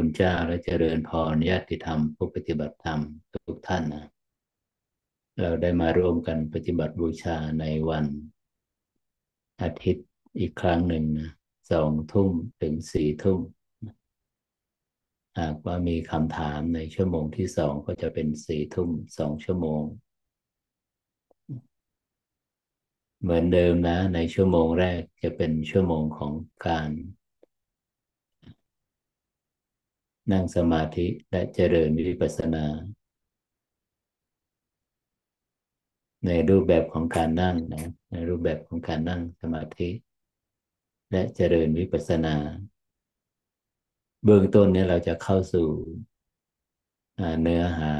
คุณเจ้าและเจริญพรญาติธรรมผู้ปฏิบัติธรรมทุกท่านนะเราได้มาร่วมกันปฏิบัติบูชาในวัน อาทิตย์อีกครั้งหนึ่งนะสองทุ่มถึงสี่ทุ่มหากว่ามีคำถามในชั่วโมงที่สองก็จะเป็นสี่ทุ่มสองชั่วโมง เหมือนเดิมนะ ในชั่วโมงแรกจะเป็นชั่วโมงของการ นั่งสมาธิและเจริญวิปัสสนา ในรูปแบบของการนั่งนะในรูปแบบของการนั่งสมาธิ และเจริญวิปัสสนา เบื้องต้นนี้เราจะเข้าสู่เนื้อหา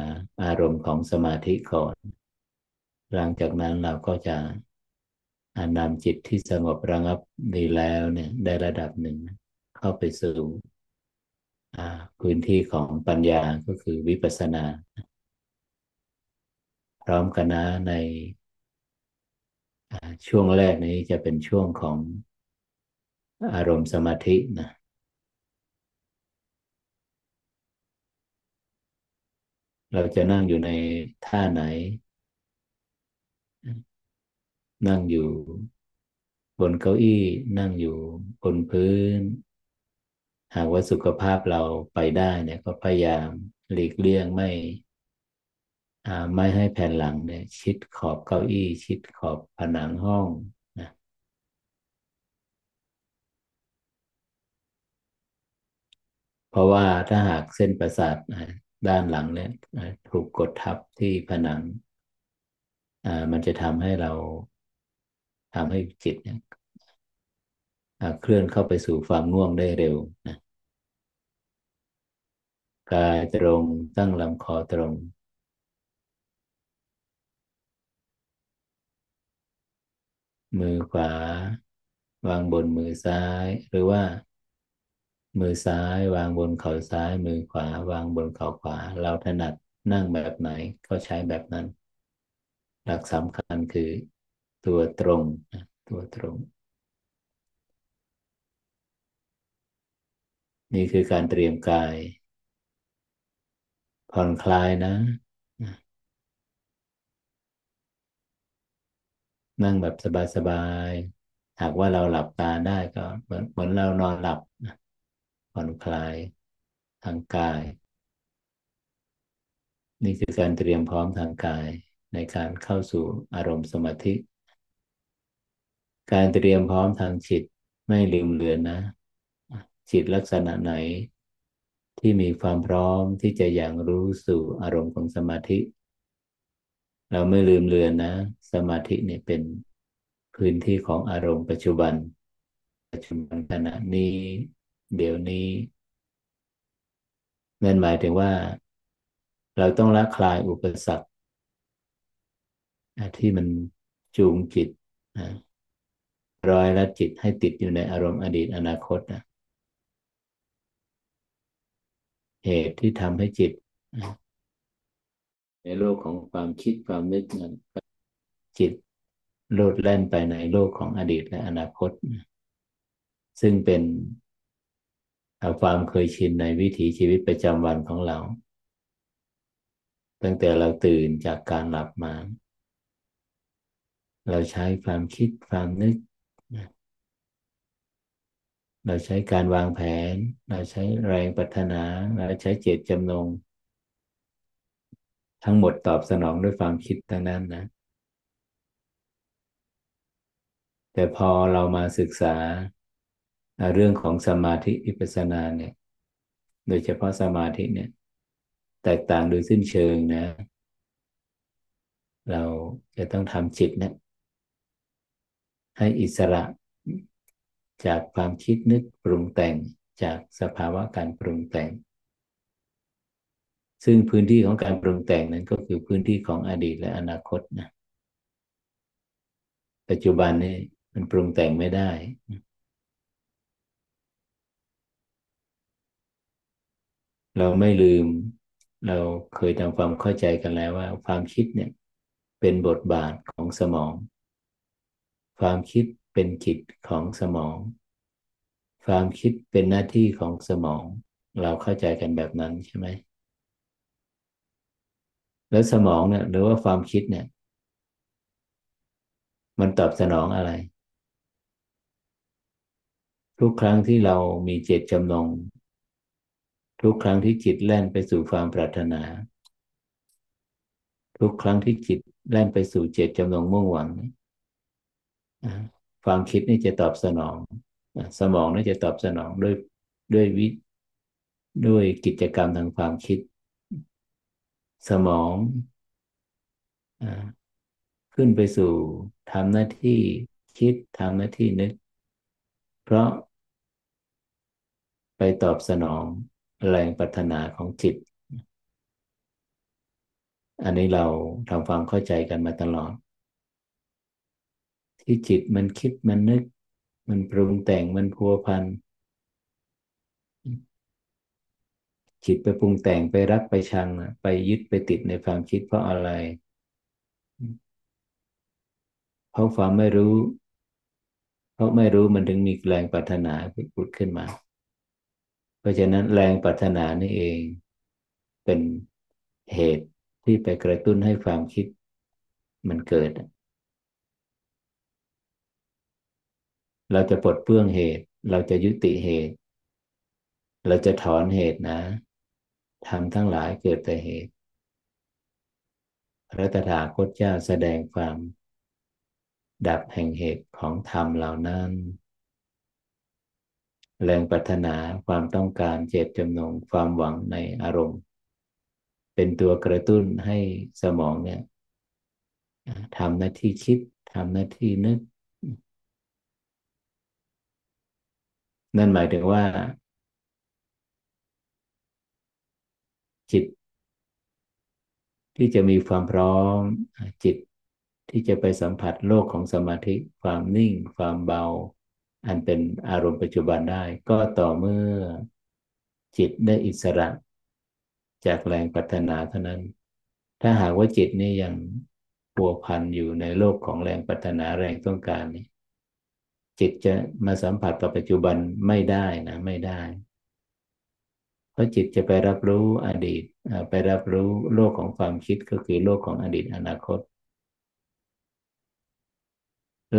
อารมณ์ของสมาธิก่อน หลังจากนั้นเราก็จะนำจิตที่สงบระงับดีแล้วเนี่ยได้ระดับหนึ่ง เข้าไปสู่ พื้นที่ของปัญญาก็คือวิปัสสนา พร้อมกันนะในช่วงแรกนี้จะเป็นช่วงของอารมณ์สมาธินะเราจะนั่งอยู่ในท่าไหน นั่งอยู่บนเก้าอี้ นั่งอยู่บนพื้น หากว่าสุขภาพเราไปได้เนี่ยก็พยายามหลีกเลี่ยงไม่ไม่ให้แผ่นหลังเนี่ยชิดขอบเก้าอี้ชิดขอบผนังห้องนะเพราะว่าถ้าหากเส้นประสาทด้านหลังเนี่ยถูกกดทับที่ผนังมันจะทำให้เราทำให้จิตเนี่ย เคลื่อนเข้าไปสู่ความง่วงได้เร็วนะกายตรงตั้งลำคอตรง มือขวา วางบนมือซ้าย หรือว่า มือซ้ายวางบนเข่าซ้าย มือขวา วางบนเข่าขวา เราถนัดนั่งแบบไหนก็ใช้แบบนั้น หลักสำคัญคือตัวตรงตัวตรง นี่คือการเตรียมกาย ผ่อนคลายนะ นั่งแบบสบายๆ หากว่าเราหลับตาได้ก็เหมือนเหมือนเรานอนหลับ ผ่อนคลายทางกาย นี่คือการเตรียมพร้อมทางกายในการเข้าสู่อารมณ์สมาธิ การเตรียมพร้อมทางจิตไม่ลืมเลือนนะ จิตลักษณะไหน ที่มีความพร้อมที่จะอย่างรู้สู่อารมณ์ของสมาธิ เราไม่ลืมเลือนนะ สมาธิเนี่ยเป็นพื้นที่ของอารมณ์ปัจจุบัน ปัจจุบันขณะนี้ เดี๋ยวนี้นั่นหมายถึงว่า เราต้องละคลายอุปสรรคที่มันจูงจิตร้อยละจิตให้ติดอยู่ในอารมณ์อดีตอนาคตนะ เหตุที่ทำให้จิต ในโลกของความคิดความนึกนั้นจิตโลดแล่นไปในโลกของอดีตและอนาคต ซึ่งเป็นความเคยชินในวิถีชีวิตประจำวันของเรา ตั้งแต่เราตื่นจากการหลับมา เราใช้ความคิดความนึก เราใช้การวางแผน เราใช้แรงปัฒนา เราใช้เจตจำนง ทั้งหมดตอบสนองด้วยความคิดทั้งนั้นนะ แต่พอเรามาศึกษาเรื่องของสมาธิอิปัสนาเนี่ย โดยเฉพาะสมาธิเนี่ย แตกต่างโดยสิ้นเชิงนะ เราจะต้องทำจิตเนี่ยให้อิสระ จากความคิดนึกปรุงแต่งจากสภาวะการปรุงแต่ง ซึ่งพื้นที่ของการปรุงแต่งนั้นก็คือพื้นที่ของอดีตและอนาคตนะปัจจุบันนี้มันปรุงแต่งไม่ได้ เราไม่ลืม เราเคยทำความเข้าใจกันแล้วว่า ความคิดเนี่ยเป็นบทบาทของสมอง ความคิด เป็นจิตของสมอง ความคิดเป็นหน้าที่ของสมอง เราเข้าใจกันแบบนั้นใช่ไหม แล้วสมองเนี่ยหรือว่าความคิดเนี่ย มันตอบสนองอะไร ทุกครั้งที่เรามีเจตจำนง ทุกครั้งที่จิตแล่นไปสู่ความปรารถนา ทุกครั้งที่จิตแล่นไปสู่เจตจำนงมุ่งหวัง ความคิดนี่จะตอบสนอง สมองนี่จะตอบสนองด้วยด้วยวิด้วยกิจกรรมทางความคิด สมองขึ้นไปสู่ทำหน้าที่คิดทำหน้าที่นึก เพราะ ไปตอบสนองแรงปรารถนาของจิต อันนี้เราทำความเข้าใจกันมาตลอด ที่จิตมันคิดมันนึก มันปรุงแต่งมันพัวพันจิตไปปรุงแต่งไปรักไปชังไปยึดไปติดในความคิดเพราะอะไร เพราะความไม่รู้ เพราะไม่รู้มันถึงมีแรงปรารถนาพุดขึ้นมา เพราะฉะนั้นแรงปรารถนานี่เอง เป็นเหตุที่ไปกระตุ้นให้ความคิดมันเกิด เราจะปลดเปลื้องเหตุ เราจะยุติเหตุ เราจะถอนเหตุนะทำทั้งหลายเกิดแต่เหตุ พระตถาคตเจ้าแสดงความ ดับแห่งเหตุของธรรมเหล่านั้น แรงปรารถนาความต้องการเจตจำนงความหวังในอารมณ์ เป็นตัวกระตุ้นให้สมองเนี่ยทำหน้าที่คิดทำหน้าที่นึก นั่นหมายถึงว่า จิต ที่จะมีความพร้อมจิตที่จะไปสัมผัสโลกของสมาธิความนิ่ง ความเบา อันเป็นอารมณ์ปัจจุบันได้ ก็ต่อเมื่อจิตได้อิสระ จากแรงปัฒนาเท่านั้น ถ้าหากว่าจิตนี่ยังปัวพันอยู่ในโลกของแรงปัฒนาแรงต้องการนี่ จิตจะมาสัมผัสกับปัจจุบันไม่ได้นะไม่ได้ เพราะจิตจะไปรับรู้อดีตไปรับรู้โลกของความคิดก็คือโลกของอดีตอนาคต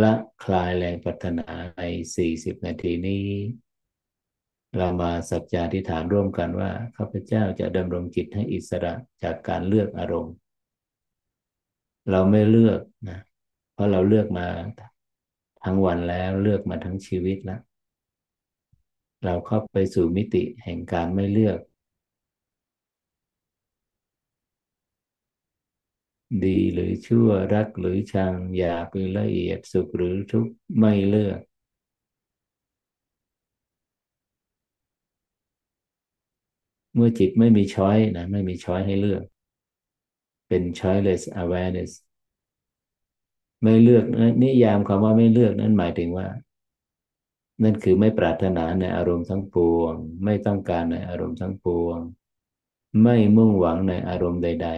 ละคลายแรงปรารถนาในสี่สิบนาทีนี้ เรามาสัจจาธิฐานร่วมกันว่าข้าพเจ้าจะดำรงจิตให้อิสระจากการเลือกอารมณ์ เราไม่เลือกนะเพราะเราเลือกมา ทั้งวันแล้วเลือกมาทั้งชีวิตแล้ว เราเข้าไปสู่มิติแห่งการไม่เลือก ดีหรือชั่วรักหรือชังอยากหรือละเอียดสุขหรือทุกข์ไม่เลือกเมื่อจิตไม่มีช้อยนะไม่มีช้อยให้เลือก เป็น choiceless awareness ไม่เลือกนิยามคำว่าไม่เลือกนั้นหมายถึงว่า นั่นคือไม่ปรารถนาในอารมณ์ทั้งปวง ไม่ต้องการในอารมณ์ทั้งปวง ไม่มุ่งหวังในอารมณ์ใด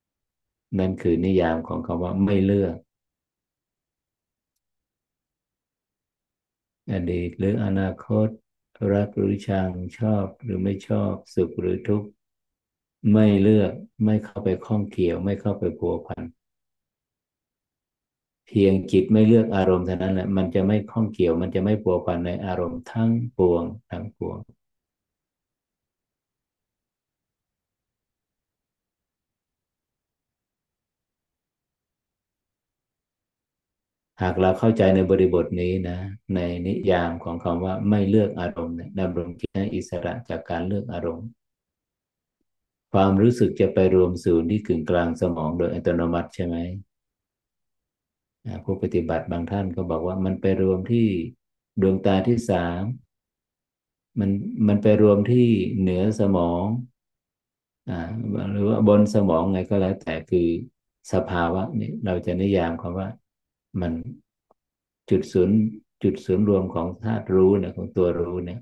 ๆ นั่นคือนิยามของคำว่าไม่เลือกอดีตหรืออนาคต รักหรือชังชอบหรือไม่ชอบ สุขหรือทุกข์ ไม่เลือกไม่เข้าไปข้องเกี่ยว ไม่เข้าไปพัวพัน เพียงจิตไม่เลือกอารมณ์เท่านั้นแหละมันจะไม่ข้องเกี่ยว มันจะไม่พัวพันในอารมณ์ทั้งปวงทั้งปวงหากเราเข้าใจในบริบทนี้นะ ในนิยามของคำว่าไม่เลือกอารมณ์ดำรงจิตให้อิสระจากการเลือกอารมณ์ ความรู้สึกจะไปรวมศูนย์ที่กึ่งกลางสมองโดยอัตโนมัติใช่ไหม ผู้ปฏิบัติบางท่านก็บอกว่ามันไปรวมที่ดวงตาที่สามมันมันไปรวมที่เหนือสมองอ่าหรือว่าบนสมองไงก็แล้ว แต่คือสภาวะนี้เราจะนิยามคำว่า มันจุดศูนย์จุดศูนย์รวมของธาตุรู้เนี่ยของตัวรู้เนี่ย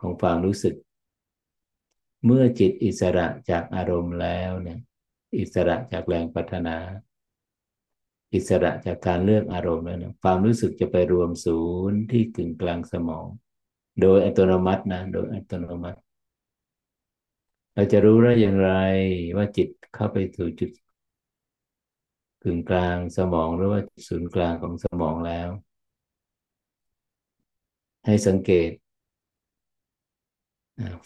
ของความรู้สึก เมื่อจิตอิสระจากอารมณ์แล้วเนี่ย อิสระจากแรงปัฒนา อิสระจากการเลือกอารมณ์แล้วนี่ยความรู้สึกจะไปรวมศูนย์ที่กึ่งกลางสมอง โดยอัตโนมัตินะ โดยอัตโนมัติ เราจะรู้ได้อย่างไรว่าจิตเข้าไปสู่จุดกึ่งกลางสมองหรือว่าศูนย์กลางของสมองแล้ว ให้สังเกต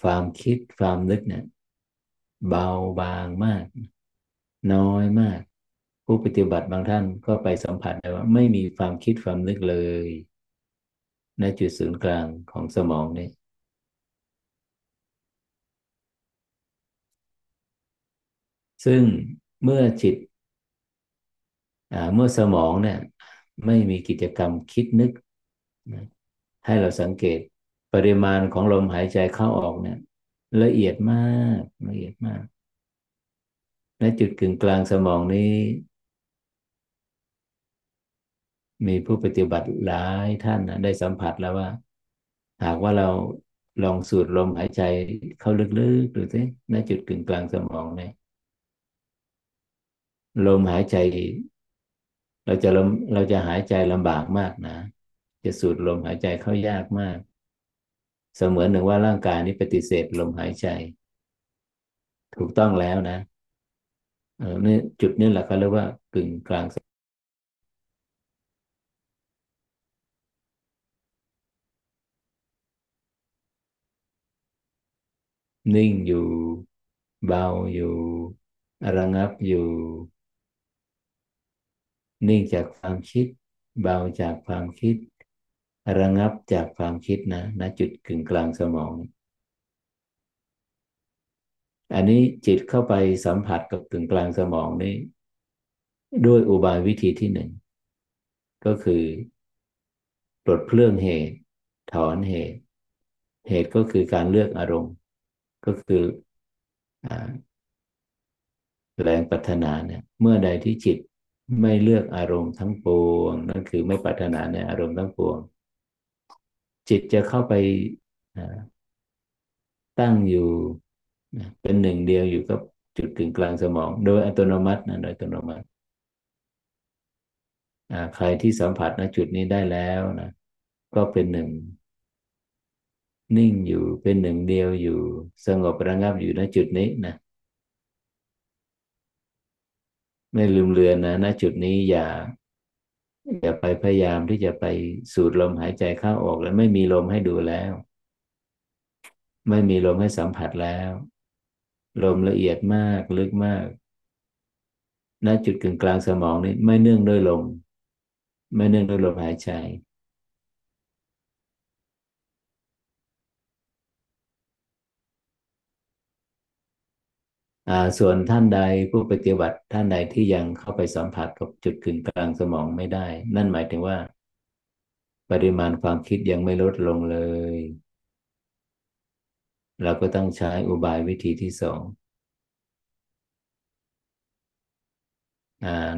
ความคิดความนึกเนี่ยเบาบางมาก น้อยมาก ผู้ปฏิบัติบางท่านก็ไปสัมผัสได้ว่า ไม่มีความคิดความนึกเลย ในจุดศูนย์กลางของสมองนี่ซึ่งเมื่อจิตเมื่อสมองเนี่ยไม่มีกิจกรรมคิดนึกให้เราสังเกตปริมาณของลมหายใจเข้าออกเนี่ย ละเอียดมากละเอียดมากในจุดกึ่งกลางสมองนี้ มีผู้ปฏิบัติหลายท่านนะได้สัมผัสแล้วว่า หากว่าเราลองสูดลมหายใจเข้าลึกๆดูสิในจุดกึ่งกลางสมองเนี่ยลมหายใจ เราจะลมเราจะหายใจลำบากมากนะ จะสูดลมหายใจเข้ายากมาก เสมือนหนึ่งว่าร่างกายนี้ปฏิเสธลมหายใจ ถูกต้องแล้วนะเออนี่จุดนี้แหละเขาเรียกว่ากึ่งกลาง นิ่งอยู่ เบาอยู่ ระงับอยู่ นิ่งจากความคิด เบาจากความคิด ระงับจากความคิดนะณจุดกึ่งกลางสมอง อันนี้จิตเข้าไปสัมผัสกับกึ่งกลางสมองนี้ ด้วยอุบายวิธีที่หนึ่ง ก็คือปลดเพลื่องเหตุ ถอนเหตุ เหตุก็คือการเลือกอารมณ์ ก็คือแรงปรารถนาเนี่ย เมื่อใดที่จิตไม่เลือกอารมณ์ทั้งปวง นั่นคือไม่ปรารถนาในอารมณ์ทั้งปวง จิตจะเข้าไปตั้งอยู่เป็นหนึ่งเดียวอยู่กับจุดกึ่งกลางสมอง โดยอัตโนมัตินะโดยอัตโนมัติใครที่สัมผัสณจุดนี้ได้แล้วนะ ก็เป็นหนึ่ง นิ่งอยู่เป็นหนึ่งเดียวอยู่สงบระงับอยู่ณจุดนี้นะ ไม่ลืมเลือนนะณจุดนี้อย่า อย่าไปพยายามที่จะไปสูดลมหายใจเข้าออกแล้วไม่มีลมให้ดูแล้ว ไม่มีลมให้สัมผัสแล้ว ลมละเอียดมากลึกมากณจุดกึ่งกลางสมองนี้ไม่เนื่องด้วยลม ไม่เนื่องด้วยลมหายใจ ส่วนท่านใดผู้ปฏิบัติท่านใดที่ยังเข้าไปสัมผัสกับจุดกึ่งกลางสมองไม่ได้ นั่นหมายถึงว่า ปริมาณความคิดยังไม่ลดลงเลย เราก็ต้องใช้อุบายวิธีที่สอง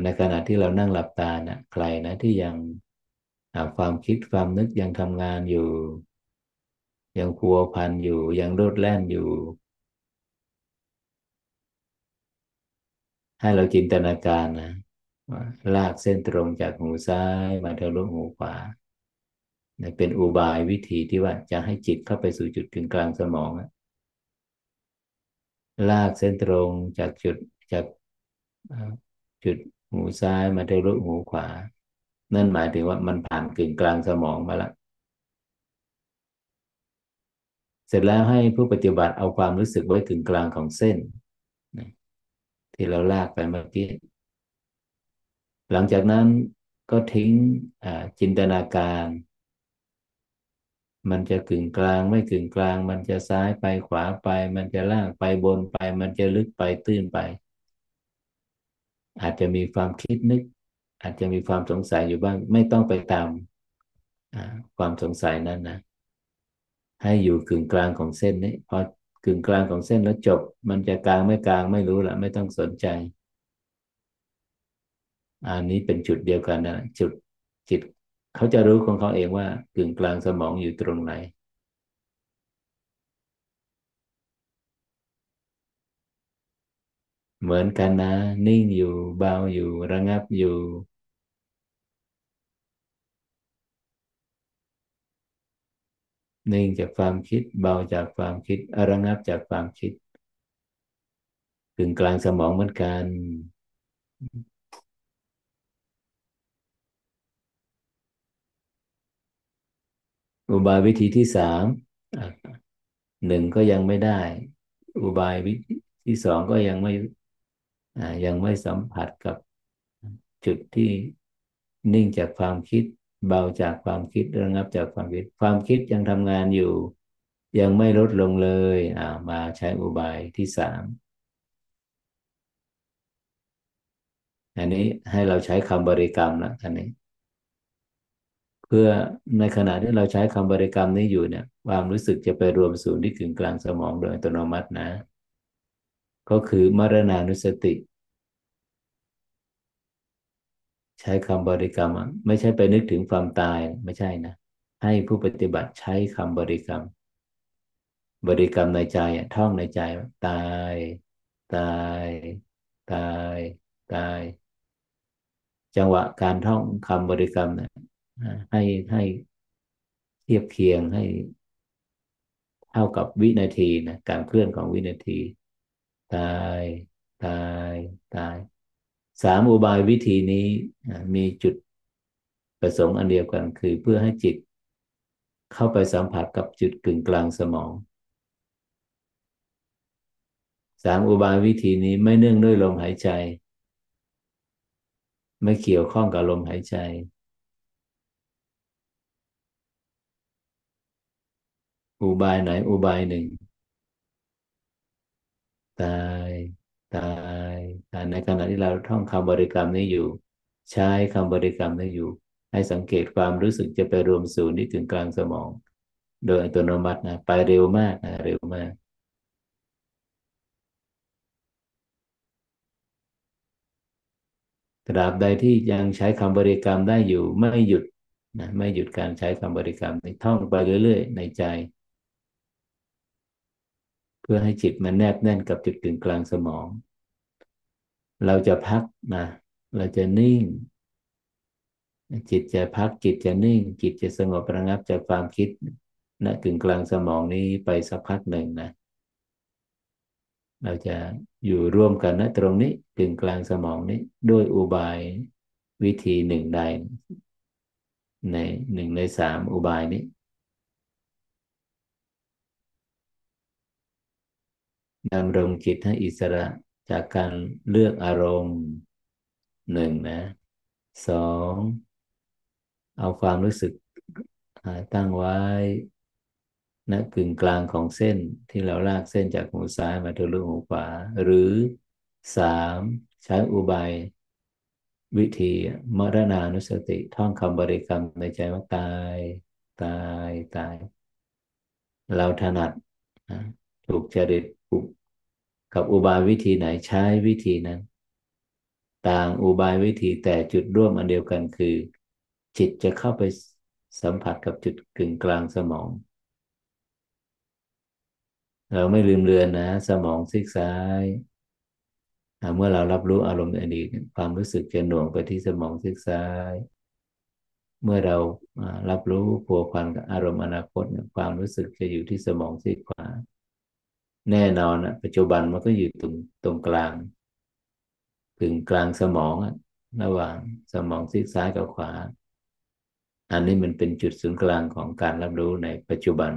ในขณะที่เรานั่งหลับตานะใครนะที่ยังความคิดความนึกยังทำงานอยู่ ยังพัวพันอยู่ยังโลดแล่นอยู่ ให้เราจินตนาการนะลากเส้นตรงจากหูซ้ายมาทะลุหูขวาเป็นอุบายวิธีที่ว่าจะให้จิตเข้าไปสู่จุดกึ่งกลางสมองลากเส้นตรงจากจุดจากจุดหูซ้ายมาทะลุหูขวา นั่นหมายถึงว่ามันผ่านกึ่งกลางสมองมาแล้วเสร็จแล้วให้ผู้ปฏิบัติเอาความรู้สึกไว้กึ่งกลางของเส้น ที่เราลากไปเมื่อกี้หลังจากนั้นก็ทิ้งจินตนาการ มันจะกึ่งกลางไม่กึ่งกลาง มันจะซ้ายไปขวาไป มันจะล่างไปบนไป มันจะลึกไปตื้นไป อาจจะมีความคิดนึก อาจจะมีความสงสัยอยู่บ้าง ไม่ต้องไปตามความสงสัยนั้นนะให้อยู่กึ่งกลางของเส้นนี้พอ กึ่งกลางของเส้นแล้วจบ มันจะกลางไม่กลางไม่รู้ละไม่ต้องสนใจ อันนี้เป็นจุดเดียวกันนะจุดจิต เขาจะรู้ของเขาเองว่ากึ่งกลางสมองอยู่ตรงไหนเหมือนกันนะ นิ่งอยู่เบาอยู่ระงับอยู่ นิ่งจากความคิดเบาจากความคิดอระงับจากความคิดกึ่งกลางสมองเหมือนกัน อุบายวิธีที่สามหนึ่งก็ยังไม่ได้ อุบายวิธีที่สองก็ยังไม่ยังไม่สัมผัสกับจุดที่นิ่งจากความคิด เบาจากความคิดระงับจากความคิด ความคิดยังทำงานอยู่ ยังไม่ลดลงเลยอ่ามาใช้อุบายที่สามอันนี้ให้เราใช้คำบริกรรมละอันนี้ เพื่อในขณะที่เราใช้คำบริกรรมนี้อยู่เนี่ย ความรู้สึกจะไปรวมศูนย์ที่กึ่งกลางสมองโดยอัตโนมัตินะ ก็คือมรณานุสติ ใช้คำบริกรรม ไม่ใช่ไปนึกถึงความตายไม่ใช่นะ ให้ผู้ปฏิบัติใช้คำบริกรรม บริกรรมในใจท่องในใจ ตาย ตาย ตาย ตาย จังหวะการท่องคำบริกรรมนะให้ให้เทียบเคียงให้ เท่ากับวินาทีนะการเคลื่อนของวินาที ตาย ตาย ตาย สามอุบายวิธีนี้มีจุดประสงค์อันเดียวกันคือเพื่อให้จิต เข้าไปสัมผัสกับจุดกึ่งกลางสมอง สามอุบายวิธีนี้ไม่เนื่องด้วยลมหายใจ ไม่เกี่ยวข้องกับลมหายใจ อุบายไหนอุบายหนึ่ง ตาย ตายตาย ในขณะที่เราท่องคำบริกรรมนี้อยู่ ใช้คำบริกรรมนี้อยู่ ให้สังเกตความรู้สึกจะไปรวมศูนย์ที่ถึงกลางสมอง โดยอัตโนมัตินะไปเร็วมากนะเร็วมากตราบใดที่ยังใช้คำบริกรรมได้อยู่ไม่หยุดนะไม่หยุดการใช้คำบริกรรมท่องไปเรื่อยๆ ในใจ เพื่อให้จิตมันแนบแน่นกับจุดกึ่งกลางสมอง เราจะพักนะเราจะนิ่ง จิตจะพักจิตจะนิ่ง จิตจะสงบระงับจากความคิดนะกึ่งกลางสมองนี้ไปสักพักหนึ่งนะ เราจะอยู่ร่วมกันนะตรงนี้กึ่งกลางสมองนี้ ด้วยอุบายวิธีหนึ่งใด ในหนึ่งในสามอุบายนี้ดำรงจิตให้อิสระ จากการเลือกอารมณ์หนึ่งนะสองเอาความรู้สึกตั้งไว้ณกึ่งกลางของเส้นที่เราลากเส้นจากหูซ้ายมาทะลุหูขวา หรือสามใช้อุบายวิธีมรณานุสติท่องคำบริกรรมในใจว่าตาย ตาย ตาย เราถนัดถูกจริต กับอุบายวิธีไหนใช้วิธีนั้น ต่างอุบายวิธีแต่จุดร่วมอันเดียวกันคือ จิตจะเข้าไปสัมผัสกับจุดกึ่งกลางสมอง เราไม่ลืมเลือนนะ สมองซีกซ้าย เมื่อเรารับรู้อารมณ์ในอดีตความรู้สึกจะหน่วงไปที่สมองซีกซ้าย เมื่อเรารับรู้ผัวพันกับอารมณ์อนาคตความรู้สึกจะอยู่ที่สมองซีกขวา แน่นอนนะปัจจุบันมันก็อยู่ตรงตรงกลางถึงกลางสมองระหว่างสมองซีกซ้ายกับขวา อันนี้มันเป็นจุดศูนย์กลางของการรับรู้ในปัจจุบัน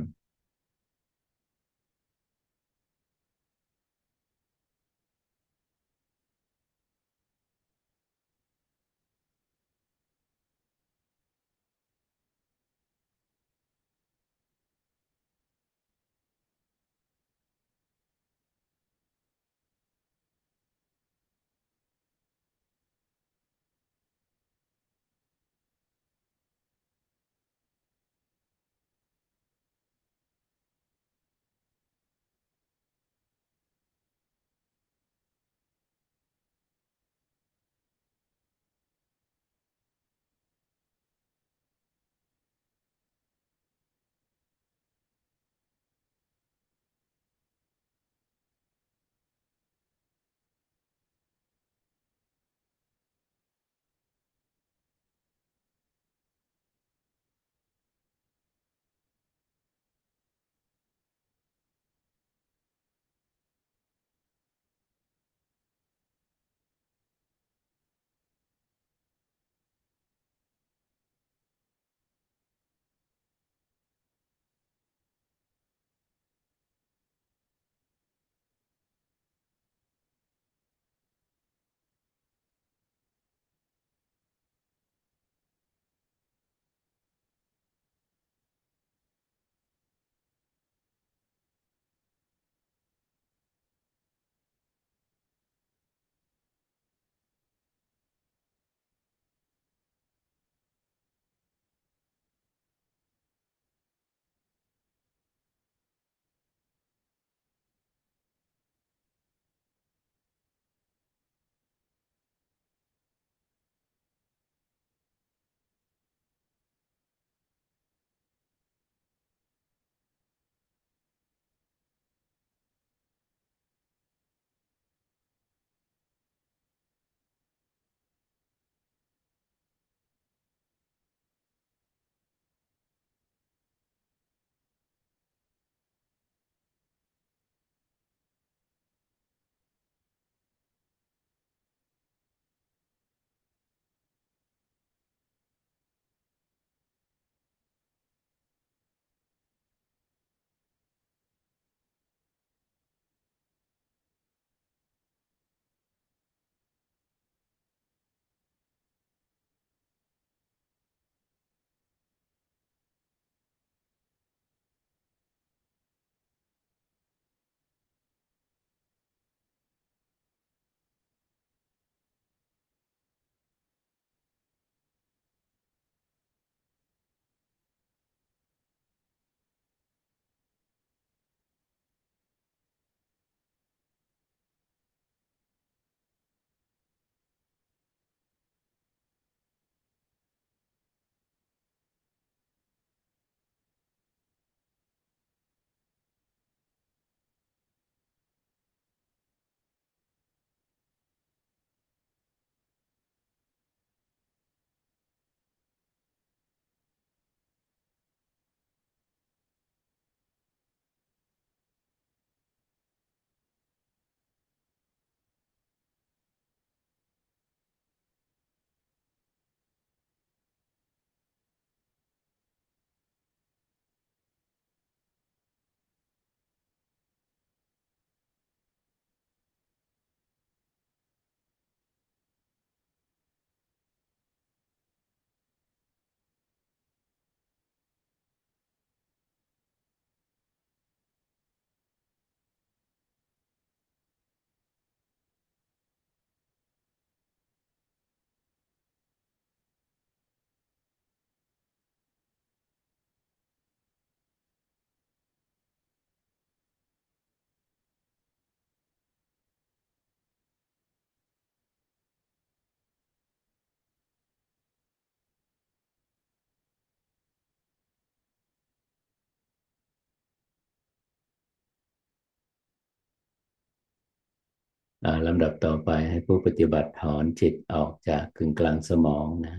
ลำดับต่อไปให้ผู้ปฏิบัติถอนจิตออกจากกึ่งกลางสมองนะ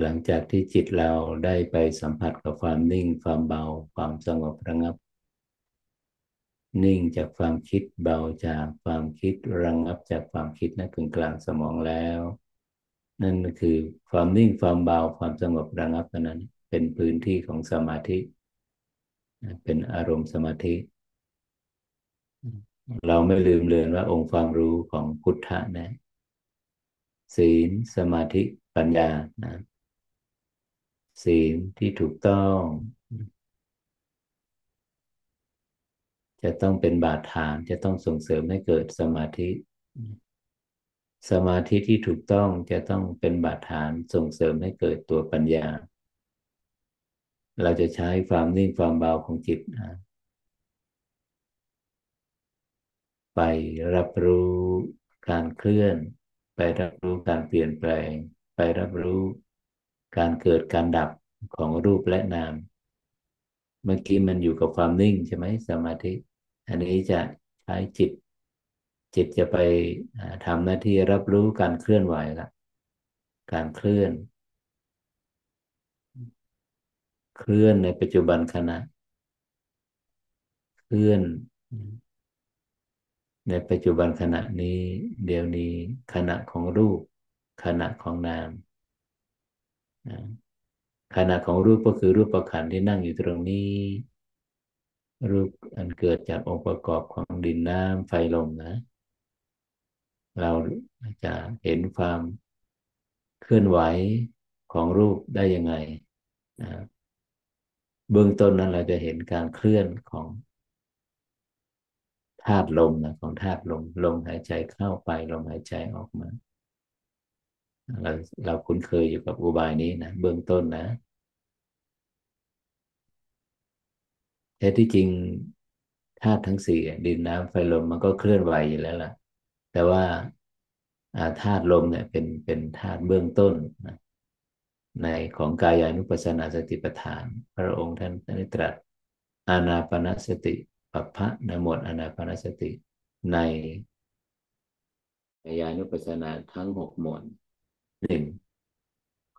หลังจากที่จิตเราได้ไปสัมผัสกับความนิ่งความเบาความสงบระงับ นิ่งจากความคิดเบาจากความคิดระงับจากความคิดนะกึ่งกลางสมองแล้ว นั่นคือความนิ่งความเบาความสงบระงับนั้น เป็นพื้นที่ของสมาธิ เป็นอารมณ์สมาธิ เราไม่ลืมเลือนว่าองค์ความรู้ของพุทธะนะศีลสมาธิปัญญานะศีลที่ถูกต้อง จะต้องเป็นบาดฐานจะต้องส่งเสริมให้เกิดสมาธิ สมาธิที่ถูกต้องจะต้องเป็นบาดฐานส่งเสริมให้เกิดตัวปัญญา เราจะใช้ความนิ่งความเบาของจิต ไปรับรู้การเคลื่อน ไปรับรู้การเปลี่ยนแปลง ไปรับรู้ การเกิดการดับของรูปและนาม เมื่อกี้มันอยู่กับความนิ่งใช่ไหมสมาธิ อันนี้จะใช้จิต จิตจะไปทำหน้าที่รับรู้การเคลื่อนไหวละการเคลื่อน เคลื่อนในปัจจุบันขณะ เคลื่อน ในปัจจุบันขณะนี้ เดี๋ยวนี้ขณะของรูป ขณะของนามขณะของรูปก็คือรูปประคันที่นั่งอยู่ตรงนี้ รูปอันเกิดจากองค์ประกอบของดินน้ำไฟลมนะ เราจะเห็นความเคลื่อนไหวของรูปได้ยังไงนะเบื้องต้นนั้นเราจะเห็นการเคลื่อนของ ธาตุลมนะของธาตุลมลมหายใจเข้าไปลมหายใจออกมา เราเราคุ้นเคยอยู่กับอุบายนี้นะเบื้องต้นนะแท้ที่จริงธาตุทั้งสี่ดินน้ำไฟลมมันก็เคลื่อนไหวอยู่แล้วล่ะ แต่ว่าธาตุลมเนี่ยเป็นเป็นธาตุเบื้องต้นนะในของกายานุปัสสนาสติปัฏฐาน พระองค์ท่านได้ตรัสอานาปนสติ ปัพพะนหมดอนาปานสติ ในญาณุปัสสนาทั้งหกหมวดหนึ่ง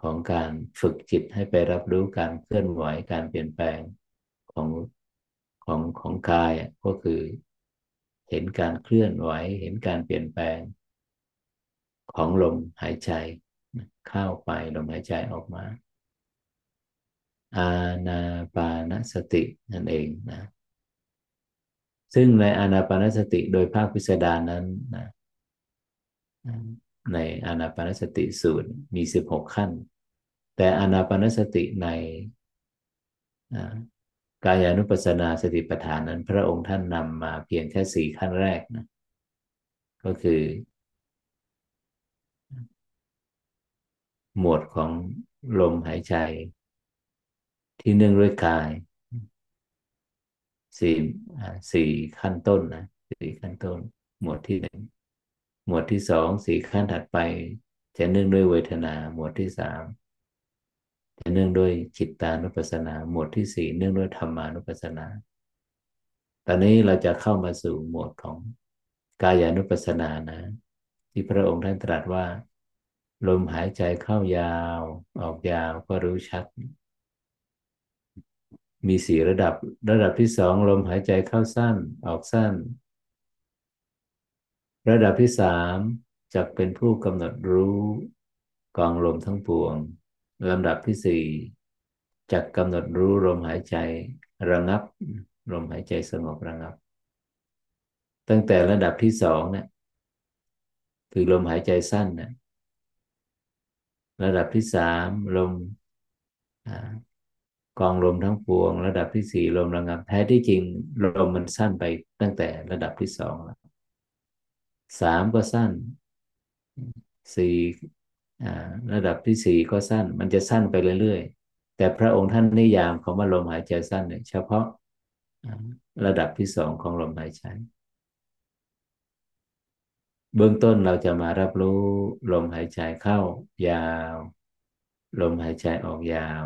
ของการฝึกจิตให้ไปรับรู้การเคลื่อนไหวการเปลี่ยนแปลงของของของกายก็คือ เห็นการเคลื่อนไหว เห็นการเปลี่ยนแปลง ของลมหายใจ เข้าไปลมหายใจออกมา อาณาปานสตินั่นเองนะ ซึ่งในอานาปานสติโดยภาคพิสดารนั้นนะในอานาปานสติสูตรมีสิบหกขั้น แต่อานาปานสติในกายานุปัสสนาสติปัฏฐานนั้น พระองค์ท่านนำมาเพียงแค่สี่ขั้นแรกนะก็คือ หมวดของลมหายใจ ที่เนื่องด้วยกาย สี่สี่ขั้นต้นนะสี่ขั้นต้น หมวดที่หนึ่งหมวดที่สองสี่ขั้นถัดไป จะเนื่องด้วยเวทนา หมวดที่สามจะเนื่องด้วยจิตตานุปัสสนา หมวดที่สี่เนื่องด้วยธรรมานุปัสสนา ตอนนี้เราจะเข้ามาสู่หมวดของกายานุปัสสนานะ ที่พระองค์ท่านตรัสว่า ลมหายใจเข้ายาว ออกยาวก็รู้ชัด มีสี่ระดับ ระดับที่สองลมหายใจเข้าสั้นออกสั้น ระดับที่สามจะเป็นผู้กำหนดรู้กองลมทั้งปวงลำดับที่สี่จะกำหนดรู้ลมหายใจระงับ ลมหายใจสงบระงับ ตั้งแต่ระดับที่สองเนี่ยคือลมหายใจสั้นนี่ยระดับที่สามลม กองลมทั้งปวง ระดับที่สี่ลมระงับแท้ที่จริงลมมันสั้นไปตั้งแต่ระดับที่สองแล้วสามก็สั้นสี่ระดับที่สี่ก็สั้น มันจะสั้นไปเรื่อยๆ แต่พระองค์ท่านนิยามคำว่าลมหายใจสั้นเนี่ยเฉพาะระดับที่สองของลมหายใจเบื้องต้นเราจะมารับรู้ลมหายใจเข้ายาว ลมหายใจออกยาว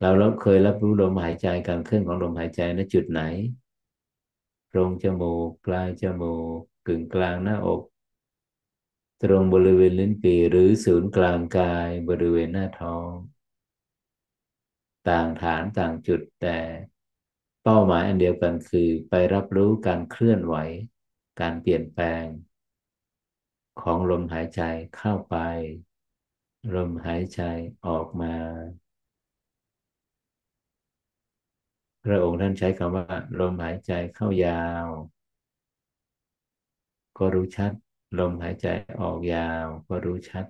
เราเราเคยรับรู้ลมหายใจการเคลื่อนของลมหายใจณจุดไหนพรงจมูกปลายจมูกกึ่งกลางหน้าอก ตรงบริเวณลิ้นปีหรือศูนย์กลางกายบริเวณหน้าท้อง ต่างฐานต่างจุดแต่เป้าหมายอันเดียวกันคือไปรับรู้การเคลื่อนไหว การเปลี่ยนแปลง ของลมหายใจเข้าไป ลมหายใจออกมา พระองค์ท่านใช้คำว่า ลมหายใจเข้ายาว ก็รู้ชัด ลมหายใจออกยาว ก็รู้ชัด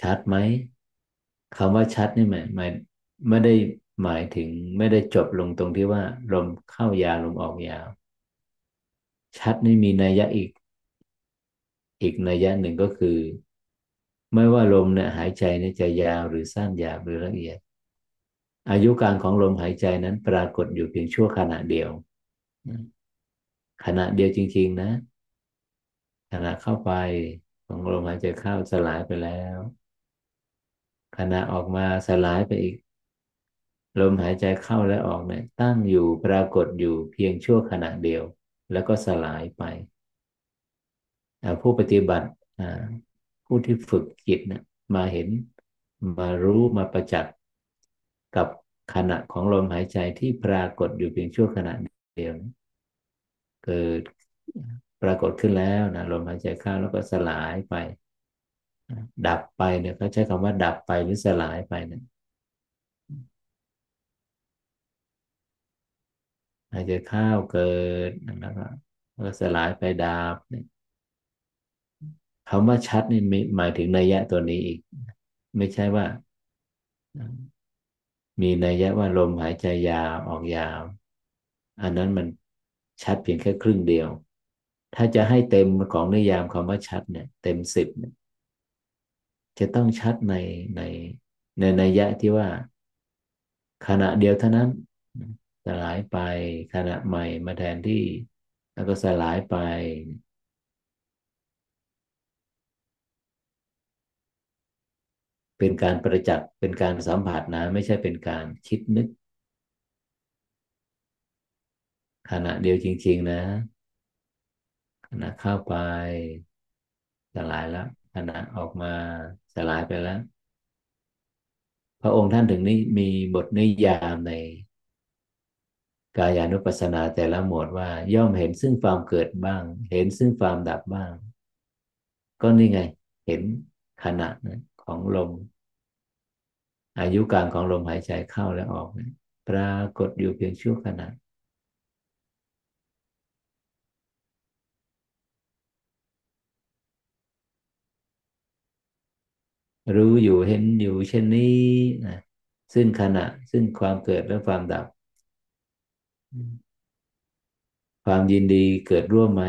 ชัดไหมคำว่าชัดนี่หมายหมายไม่ได้หมายถึงไม่ได้จบลงตรงที่ว่า ลมเข้ายาวลมออกยาว ชัดนี่มีนัยยะอีก อีกนัยยะหนึ่งก็คือ ไม่ว่าลมเนี่ยหายใจเนี่ยจะยาวหรือสั้นยาวหรือละเอียด อายุการของลมหายใจนั้นปรากฏอยู่เพียงชั่วขณะเดียว ขณะเดียวจริง ๆ นะ ขณะเข้าไปของลมหายใจเข้าสลายไปแล้ว ขณะออกมาสลายไปอีก ลมหายใจเข้าและออกเนี่ยตั้งอยู่ปรากฏอยู่เพียงชั่วขณะเดียว แล้วก็สลายไป ผู้ปฏิบัติผู้ที่ฝึกจิตนี่ยมาเห็นมารู้มาประจักษ์กับขณะของลมหายใจที่ปรากฏอยู่เพียงชั่วขณะเดียว เกิดปรากฏขึ้นแล้วนะลมหายใจเข้าแล้วก็สลายไป ดับไปเนี่ยเขาใช้คำว่าดับไปหรือสลายไปเนี่ย อาจจะข้าวเกิดแล้วก็ก็สลายไปดับเนี่ยคำว่าชัดนี่หมายถึงนัยยะตัวนี้อีก ไม่ใช่ว่า มีนัยยะว่าลมหายใจยาวออกยาว อันนั้นมันชัดเพียงแค่ครึ่งเดียว ถ้าจะให้เต็มของนิยามคำว่าชัดเนี่ย เต็มสิบเนี่ยจะต้องชัดในในในนัยยะที่ว่า ขณะเดียวเท่านั้น สลายไปขณะใหม่มาแทนที่ แล้วก็สลายไปเป็นการประจักษ์เป็นการสัมผัสนะ ไม่ใช่เป็นการคิดนึก ขณะเดียวจริง ๆ นะ ขณะเข้าไป สลายแล้วขณะออกมาสลายไปแล้ว พระองค์ท่านถึงนี้มีบทนิยามใน กายานุปัสสนาแต่ละหมวดว่า ย่อมเห็นซึ่งความเกิดบ้าง เห็นซึ่งความดับบ้าง ก็นี่ไง เห็นขณะนะของลม อายุการของลมหายใจเข้าและออกนะปรากฏอยู่เพียงชั่วขณะรู้อยู่เห็นอยู่เช่นนี้นะซึ่งขณะซึ่งความเกิดและความดับ ความยินดีเกิดร่วมไหม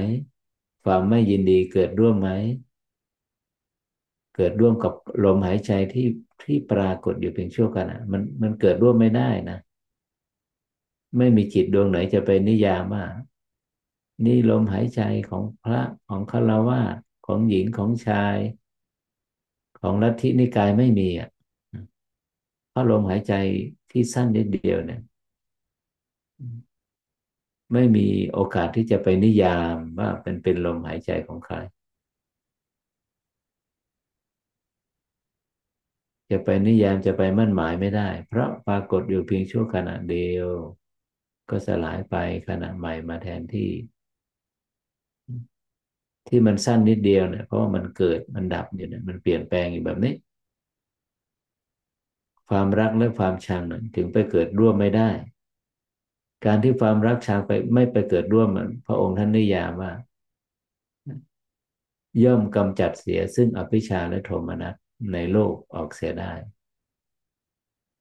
ความไม่ยินดีเกิดร่วมไหม เกิดร่วมกับลมหายใจที่ที่ปรากฏอยู่เพียงชั่วขณะมันมันเกิดร่วมไม่ได้นะ ไม่มีจิตดวงไหนจะไปนิยามว่านี่ลมหายใจของพระของฆราวาสของหญิงของชาย ของลัทธินิกายไม่มีอะเพราะลมหายใจที่สั้นนิดเดียวเนี่ย ไม่มีโอกาสที่จะไปนิยามว่าเป็นเป็นลมหายใจของใคร จะไปนิยามจะไปมั่นหมายไม่ได้ เพราะปรากฏอยู่เพียงชั่วขณะเดียว ก็สลายไปขณะใหม่มาแทนที่ ที่มันสั้นนิดเดียวเนี่ยเพราะว่ามันเกิดมันดับอยู่เนี่ยมันเปลี่ยนแปลงอยู่แบบนี้ ความรักและความชังถึงไปเกิดร่วมไม่ได้ การที่ความรักชังไปไม่ไปเกิดร่วมพระองค์ท่านนิยามว่า ย่อมกำจัดเสียซึ่งอภิชาและโทมนัสในโลกออกเสียได้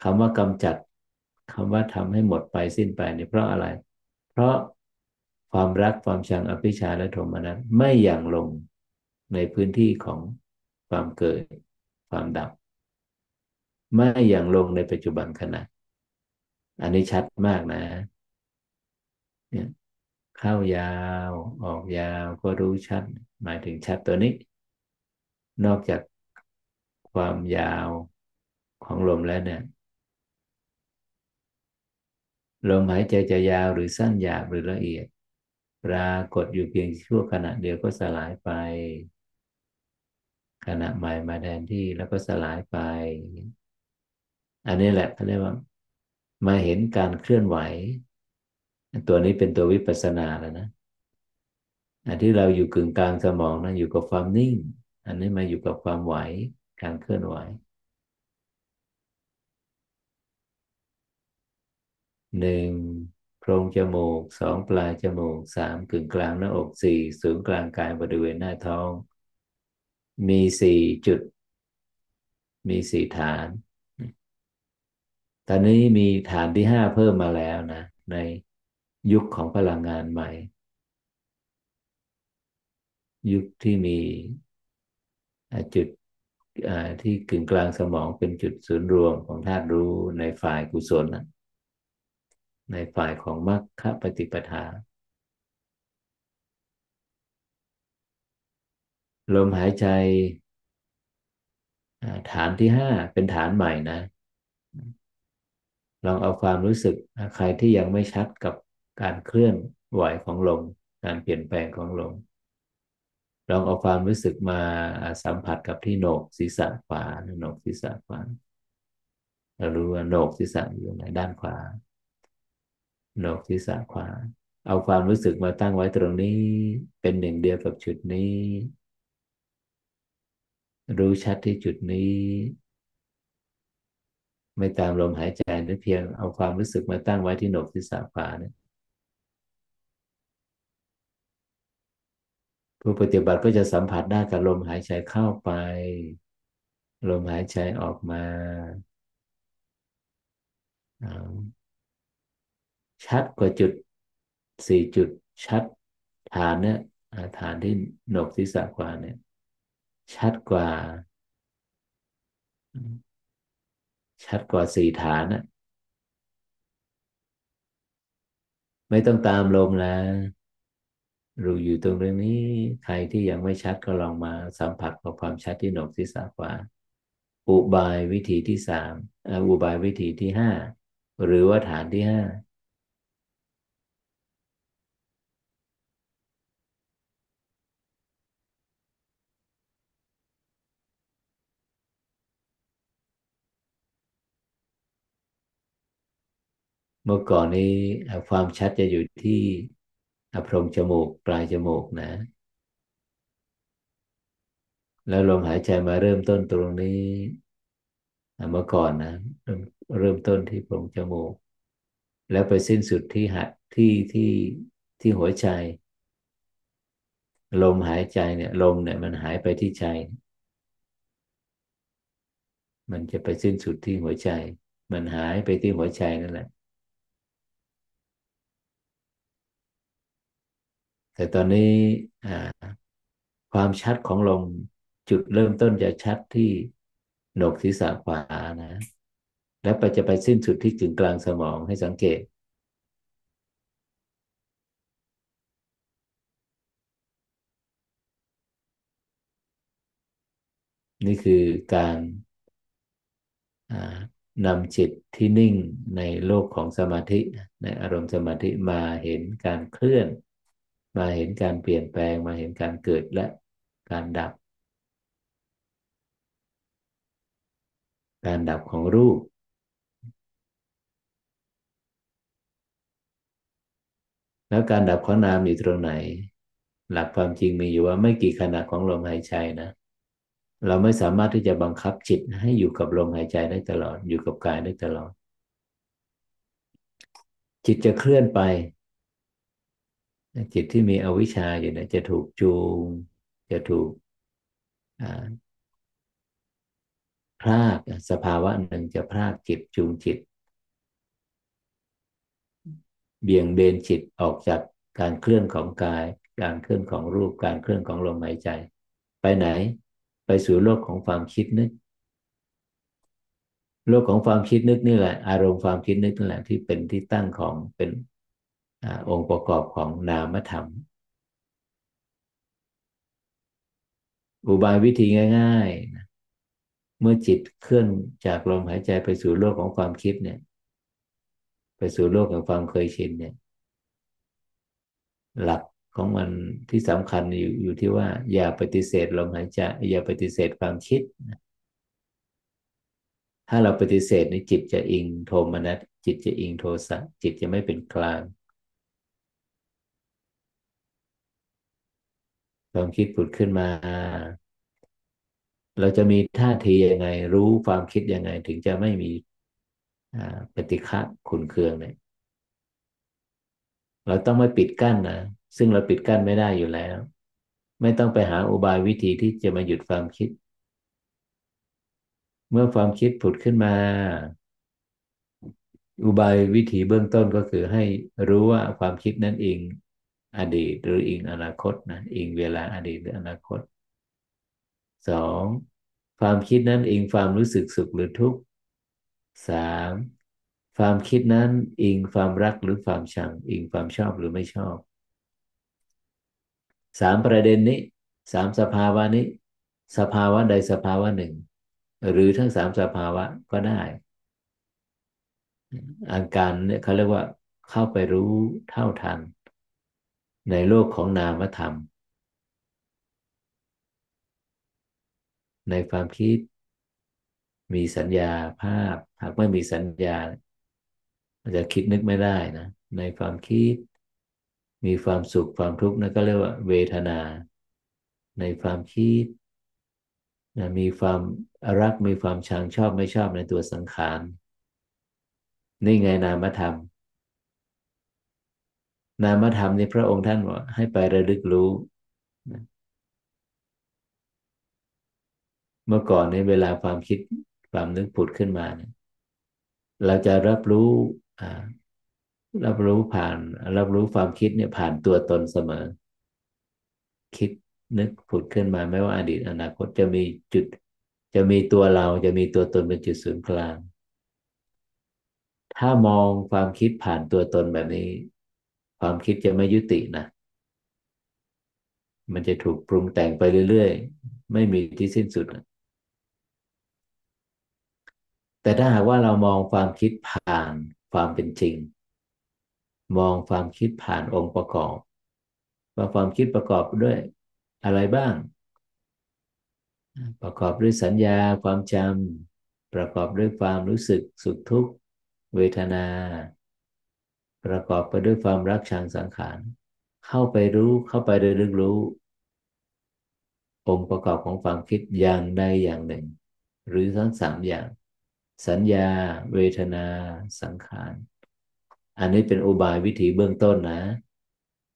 คำว่ากำจัดคำว่าทำให้หมดไปสิ้นไปนี่เพราะอะไร เพราะความรักความชังอภิชาและโทมนัสไม่อย่างลงในพื้นที่ของความเกิด ความดับ ไม่อย่างลงในปัจจุบันขณะ อันนี้ชัดมากนะ เนี่ยเข้ายาวออกยาวก็รู้ชัด หมายถึงชัดตัวนี้ นอกจากความยาวของลมแล้วเนี่ยลมหายใจจะยาวหรือสั้นหยาบหรือละเอียด ปรากฏอยู่เพียงชั่วขณะเดียวก็สลายไป ขณะใหม่มาแทนที่แล้วก็สลายไป อันนี้แหละเขาเรียกว่า มาเห็นการเคลื่อนไหว ตัวนี้เป็นตัววิปัสสนาแล้วนะอันที่เราอยู่กึ่งกลางสมองนะอยู่กับความนิ่ง อันนี้มาอยู่กับความไหวการเคลื่อนไหว หนึ่งโพรงจมูกสองปลายจมูกสามกึ่งกลางหน้าอกสี่ศูนย์กลางกายบริเวณหน้าท้อง มีสี่จุด มีสี่ฐาน ตอนนี้มีฐานที่ห้าเพิ่มมาแล้วนะ ใน ยุคของพลังงานใหม่ ยุคที่มีจุดที่กึ่งกลางสมองเป็นจุดศูนย์รวมของธาตุรู้ในฝ่ายกุศลนะในฝ่ายของมรรคปฏิปทา ลมหายใจฐานที่ห้าเป็นฐานใหม่นะ ลองเอาความรู้สึกใครที่ยังไม่ชัดกับ การเคลื่อนไหวของลม การเปลี่ยนแปลงของลม ลองเอาความรู้สึกมาสัมผัสกับที่โหนกศีรษะขวาโหนกศีรษะขวาเรารู้ว่าโหนกศีรษะอยู่ในด้านขวาโหนกศีรษะขวา เอาความรู้สึกมาตั้งไว้ตรงนี้เป็นหนึ่งเดียวกับจุดนี้ รู้ชัดที่จุดนี้ ไม่ตามลมหายใจนึกเพียงเอาความรู้สึกมาตั้งไว้ที่โหนกศีรษะขวาเนี่ย ผู้ปฏิบัติก็จะสัมผัสได้กับลมหายใจเข้าไป ลมหายใจออกมา ชัดกว่าจุดสี่จุดชัดฐานเนี่ยฐานที่หนกศีรษะกว่าเนี่ย ชัดกว่า ชัดกว่าสี่ฐานนะไม่ต้องตามลมแล้ว รู้อยู่ตรงเรื่องนี้ใครที่ยังไม่ชัดก็ลองมาสัมผัสกับความชัดที่หนกศีรษะขวาอุบายวิธีที่สามอุบายวิธีที่ห้าหรือว่าฐานที่ห้าเมื่อก่อนนี้ความชัดจะอยู่ที่ โพรงจมูกปลายจมูกนะ แล้วลมหายใจมาเริ่มต้นตรงนี้เมื่อก่อนนะเริ่มเริ่มต้นที่โพรงจมูก แล้วไปสิ้นสุดที่หัดที่ที่ที่หัวใจ ลมหายใจเนี่ย ลมเนี่ยมันหายไปที่ใจ มันจะไปสิ้นสุดที่หัวใจ มันหายไปที่หัวใจนั่นแหละ แต่ตอนนี้ความชัดของลมจุดเริ่มต้นจะชัดที่หนกศีรษะขวานะ แล้วไปจะไปสิ้นสุดที่จึงกลางสมองให้สังเกต นี่คือการนำจิตที่นิ่งในโลกของสมาธิ ในอารมณ์สมาธิมาเห็นการเคลื่อน มาเห็นการเปลี่ยนแปลงมาเห็นการเกิดและการดับ การดับของรูป แล้วการดับของนามอยู่ตรงไหน หลักความจริงมีอยู่ว่าไม่กี่ขณะของลมหายใจนะ เราไม่สามารถที่จะบังคับจิตให้อยู่กับลมหายใจได้ตลอด อยู่กับกายได้ตลอด จิตจะเคลื่อนไป จิตที่มีอวิชชาอยู่เนี่ยจะถูกจูง จะถูกพรากสภาวะหนึ่งจะพรากจิตจูงจิต เบี่ยงเบนจิตออกจากการเคลื่อนของกาย การเคลื่อนของรูปการเคลื่อนของลมหายใจ ไปไหน ไปสู่โลกของความคิดนึก โลกของความคิดนึกนี่แหละ อารมณ์ความคิดนึกนี่แหละที่เป็นที่ตั้งของเป็น องค์ประกอบของนามธรรม อุบายวิธีง่ายๆนะเมื่อจิตเคลื่อนจากลมหายใจไปสู่โลกของความคิดเนี่ย ไปสู่โลกของความเคยชินเนี่ย หลักของมันที่สำคัญอยู่อยู่ที่ว่า อย่าปฏิเสธลมหายใจ อย่าปฏิเสธความคิดนะถ้าเราปฏิเสธในจิตจะอิงโทมนัสจิตจะอิงโทสะจิตจะไม่เป็นกลาง ความคิดผุดขึ้นมา เราจะมีท่าทียังไง รู้ความคิดยังไง ถึงจะไม่มีปฏิฆะขุนเคืองเนี่ย เราต้องไม่ปิดกั้นนะ ซึ่งเราปิดกั้นไม่ได้อยู่แล้ว ไม่ต้องไปหาอุบายวิธีที่จะมาหยุดความคิด เมื่อความคิดผุดขึ้นมา อุบายวิธีเบื้องต้นก็คือให้รู้ว่าความคิดนั้นเอง อดีตหรืออิงอนาคตนะอิงเวลาอดีตหรืออนาคตสองความคิดนั้นอิงความรู้สึกสุขหรือทุกข์สามความคิดนั้นอิงความรักหรือความชัง อิงความชอบหรือไม่ชอบสามประเด็นนี้สามสภาวะนี้ สภาวะใดสภาวะหนึ่ง หรือทั้งสามสภาวะก็ได้ อาการเนี่ยเขาเรียกว่าเข้าไปรู้เท่าทัน ในโลกของนามธรรม ในความคิด มีสัญญาภาพ หากไม่มีสัญญาอาจจะคิดนึกไม่ได้นะ ในความคิด มีความสุขความทุกข์นั่นก็เรียกว่า เวทนา ในความคิดนะมีความรักมีความชังชอบไม่ชอบในตัวสังขาร นี่ไงนามธรรม นามธรรมนี่พระองค์ท่านว่าให้ไประลึกรู้ เมื่อก่อนในเวลาความคิดความนึกผุดขึ้นมาเนี่ยเราจะรับรู้รับรู้ผ่าน รับรู้ความคิดเนี่ยผ่านตัวตนเสมอ คิดนึกผุดขึ้นมาไม่ว่าอดีตอนาคตจะมีจุด จะมีตัวเราจะมีตัวตนเป็นจุดศูนย์กลาง ถ้ามองความคิดผ่านตัวตนแบบนี้ ความคิดจะไม่ยุตินะ มันจะถูกปรุงแต่งไปเรื่อยๆ ไม่มีที่สิ้นสุดแต่ถ้าหากว่าเรามองความคิดผ่านความเป็นจริง มองความคิดผ่านองค์ประกอบ ว่าความคิดประกอบด้วยอะไรบ้าง ประกอบด้วยสัญญาความจำประกอบด้วยความรู้สึกสุขทุกข์ เวทนา ประกอบไปด้วยความรักชังสังขาร เข้าไปรู้เข้าไปเรึกรู้ องค์ประกอบของความคิดอย่างใดอย่างหนึ่ง หรือทั้งสามอย่าง สัญญา เวทนา สังขาร อันนี้เป็นอุบายวิธีเบื้องต้นนะ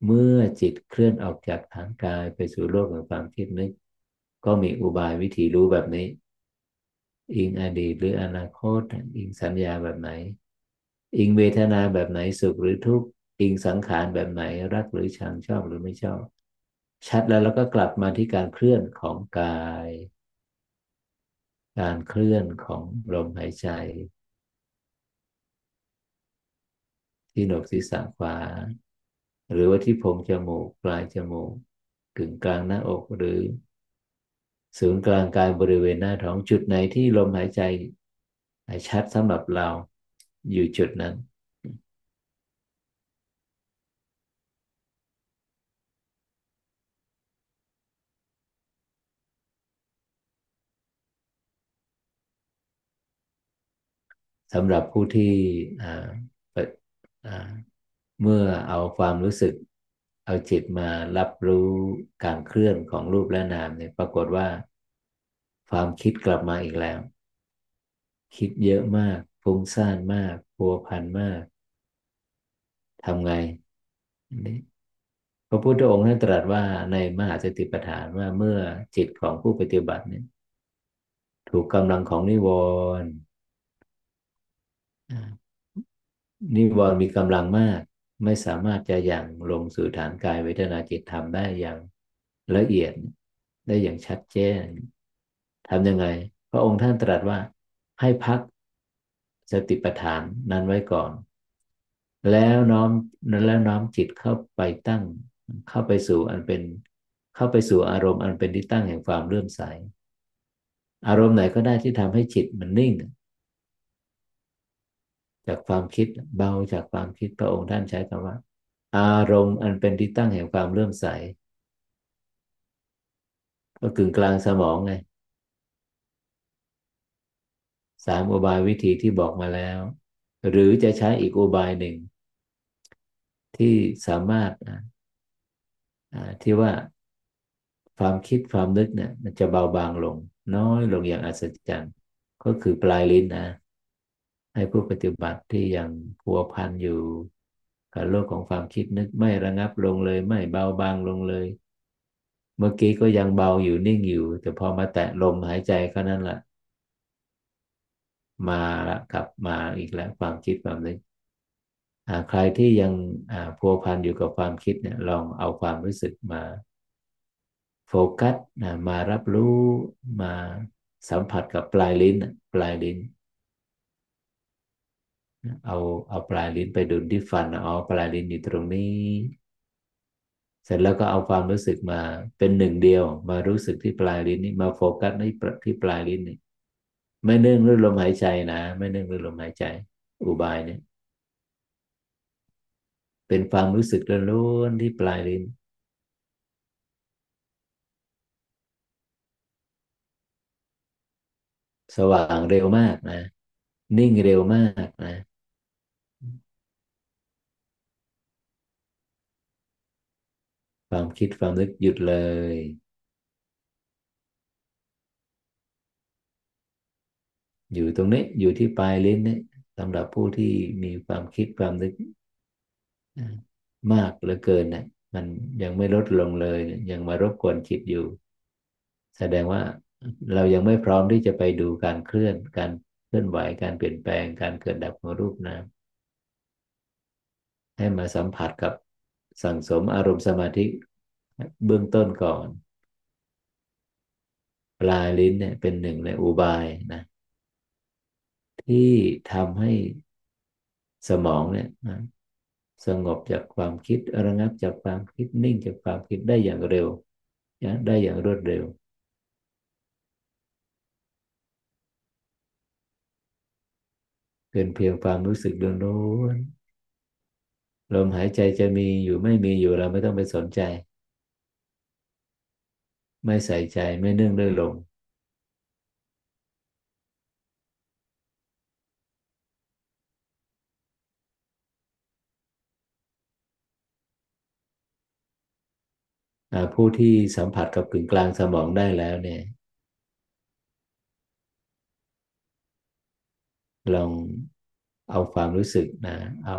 เมื่อจิตเคลื่อนออกจากฐานกายไปสู่โลกของความคิดนึก ก็มีอุบายวิธีรู้แบบนี้อิงอดีตหรืออนาคตอิงสัญญาแบบไหน อิงเวทนาแบบไหนสุขหรือทุกข์อิงสังขารแบบไหนรักหรือชังชอบหรือไม่ชอบ ชัดแล้วเราก็กลับมาที่การเคลื่อนของกาย การเคลื่อนของลมหายใจ ที่หนกศีรษะขวา หรือว่าที่โพงจมูกปลายจมูกกึ่งกลางหน้าอกหรือ ศูนย์กลางกายบริเวณหน้าท้องจุดไหนที่ลมหายใจชัดสำหรับเรา อยู่จุดนั้น สำหรับผู้ที่เมื่อเอาความรู้สึก เอาจิตมารับรู้การเคลื่อนของรูปและนามเนี่ยปรากฏว่า ความคิดกลับมาอีกแล้ว คิดเยอะมาก ฟุ้งซ่านมากพัวพันมากทำไงพระพุทธองค์ท่านตรัสว่าในมหาสติปัฏฐานว่าเมื่อจิตของผู้ปฏิบัติเนี่ยถูกกำลังของนิวรณ์นิวรณ์มีกำลังมาก ไม่สามารถจะยังลงสู่ฐานกายเวทนาจิตธรรมได้อย่างละเอียด ได้อย่างชัดเจนทำยังไง พระองค์ท่านตรัสว่าให้พัก สติปัฏฐานนั้นไว้ก่อน แล้วน้อมแล้วน้อมจิตเข้าไปตั้ง เข้าไปสู่อันเป็น เข้าไปสู่อารมณ์อันเป็นที่ตั้งแห่งความเลื่อมใส อารมณ์ไหนก็ได้ที่ทำให้จิตมันนิ่ง จากความคิดเบาจากความคิดพระองค์ท่านใช้คำว่า อารมณ์อันเป็นที่ตั้งแห่งความเลื่อมใส ก็กึ่งกลางสมองไง สามอุบายวิธีที่บอกมาแล้ว หรือจะใช้อีกอุบายหนึ่ง ที่สามารถที่ว่าความคิดความนึกเนี่ยมันจะเบาบางลง น้อยลงอย่างอัศจรรย์ ก็คือปลายลิ้นนะ ให้ผู้ปฏิบัติที่ยังพัวพันอยู่กับโลกของความคิดนึกไม่ระงับลงเลย ไม่เบาบางลงเลย เมื่อกี้ก็ยังเบาอยู่นิ่งอยู่ แต่พอมาแตะลมหายใจก็นั้นแหละ มาละกลับมาอีกแล้วความคิดความนึกใครที่ยังพัวพันอยู่กับความคิดเนี่ยลองเอาความรู้สึกมาโฟกัสมารับรู้มาสัมผัสกับปลายลิ้นปลายลิ้น เอาเอาปลายลิ้นไปดุลที่ฟันอ๋อปลายลิ้นอยู่ตรงนี้ เสร็จแล้วก็เอาความรู้สึกมาเป็นหนึ่งเดียว มารู้สึกที่ปลายลิ้นนี่มาโฟกัสที่ที่ปลายลิ้นนี่ ไม่เนื่องด้วยลมหายใจนะ ไม่เนื่องด้วยลมหายใจ อุบายเนี่ย เป็นความรู้สึกล้วนที่ปลายลิ้นสว่างเร็วมากนะ นิ่งเร็วมากนะ ความคิดความนึกหยุดเลย อยู่ตรงนี้อยู่ที่ปลายลิ้นเนี่ยสำหรับผู้ที่มีความคิดความนึกมากเหลือเกินเนี่ยมันยังไม่ลดลงเลย ยังมารบกวนจิตอยู่ แสดงว่าเรายังไม่พร้อมที่จะไปดูการเคลื่อน การเคลื่อนไหว การเปลี่ยนแปลง การเกิดดับของรูปนามให้มาสัมผัสกับสั่งสมอารมณ์สมาธิเบื้องต้นก่อน ปลายลิ้นเนี่ยเป็นหนึ่งในอุบายนะ ที่ทำให้สมองเนี่ยสงบจากความคิดระงับจากความคิดนิ่งจากความคิดได้อย่างเร็วได้อย่างรวดเร็ว เป็นเพียงความรู้สึกล้วนลมหายใจจะมีอยู่ไม่มีอยู่เราไม่ต้องไปสนใจ ไม่ใส่ใจไม่เนื่องด้วยลม ผู้ที่สัมผัสกับกึ่งกลางสมองได้แล้วเนี่ยลองเอาความรู้สึกนะ เอา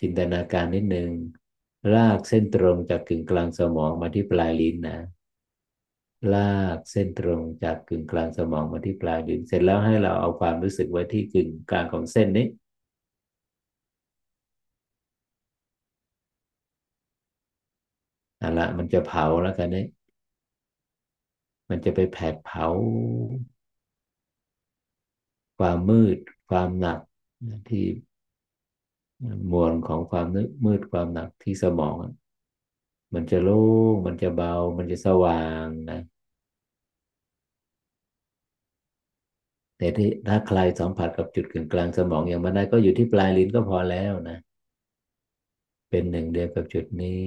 จินตนาการนิดนึง ลากเส้นตรงจากกึ่งกลางสมองมาที่ปลายลิ้นนะ ลากเส้นตรงจากกึ่งกลางสมองมาที่ปลายลิ้น เสร็จแล้วให้เราเอาความรู้สึกไว้ที่กึ่งกลางของเส้นนี้นั่น ละ มันจะเผาแล้วกันนี่มันจะไปแผดเผา ความมืด ความหนักที่มวลของความนึกมืดความหนักที่สมอง มันจะโล่งมันจะเบา มันจะสว่างนะ แต่ที่ถ้าใครสัมผัสกับจุดกึ่งกลางสมองอย่างมันได้ก็อยู่ที่ปลายลิ้นก็พอแล้วนะ เป็นหนึ่งเดียวกับจุดนี้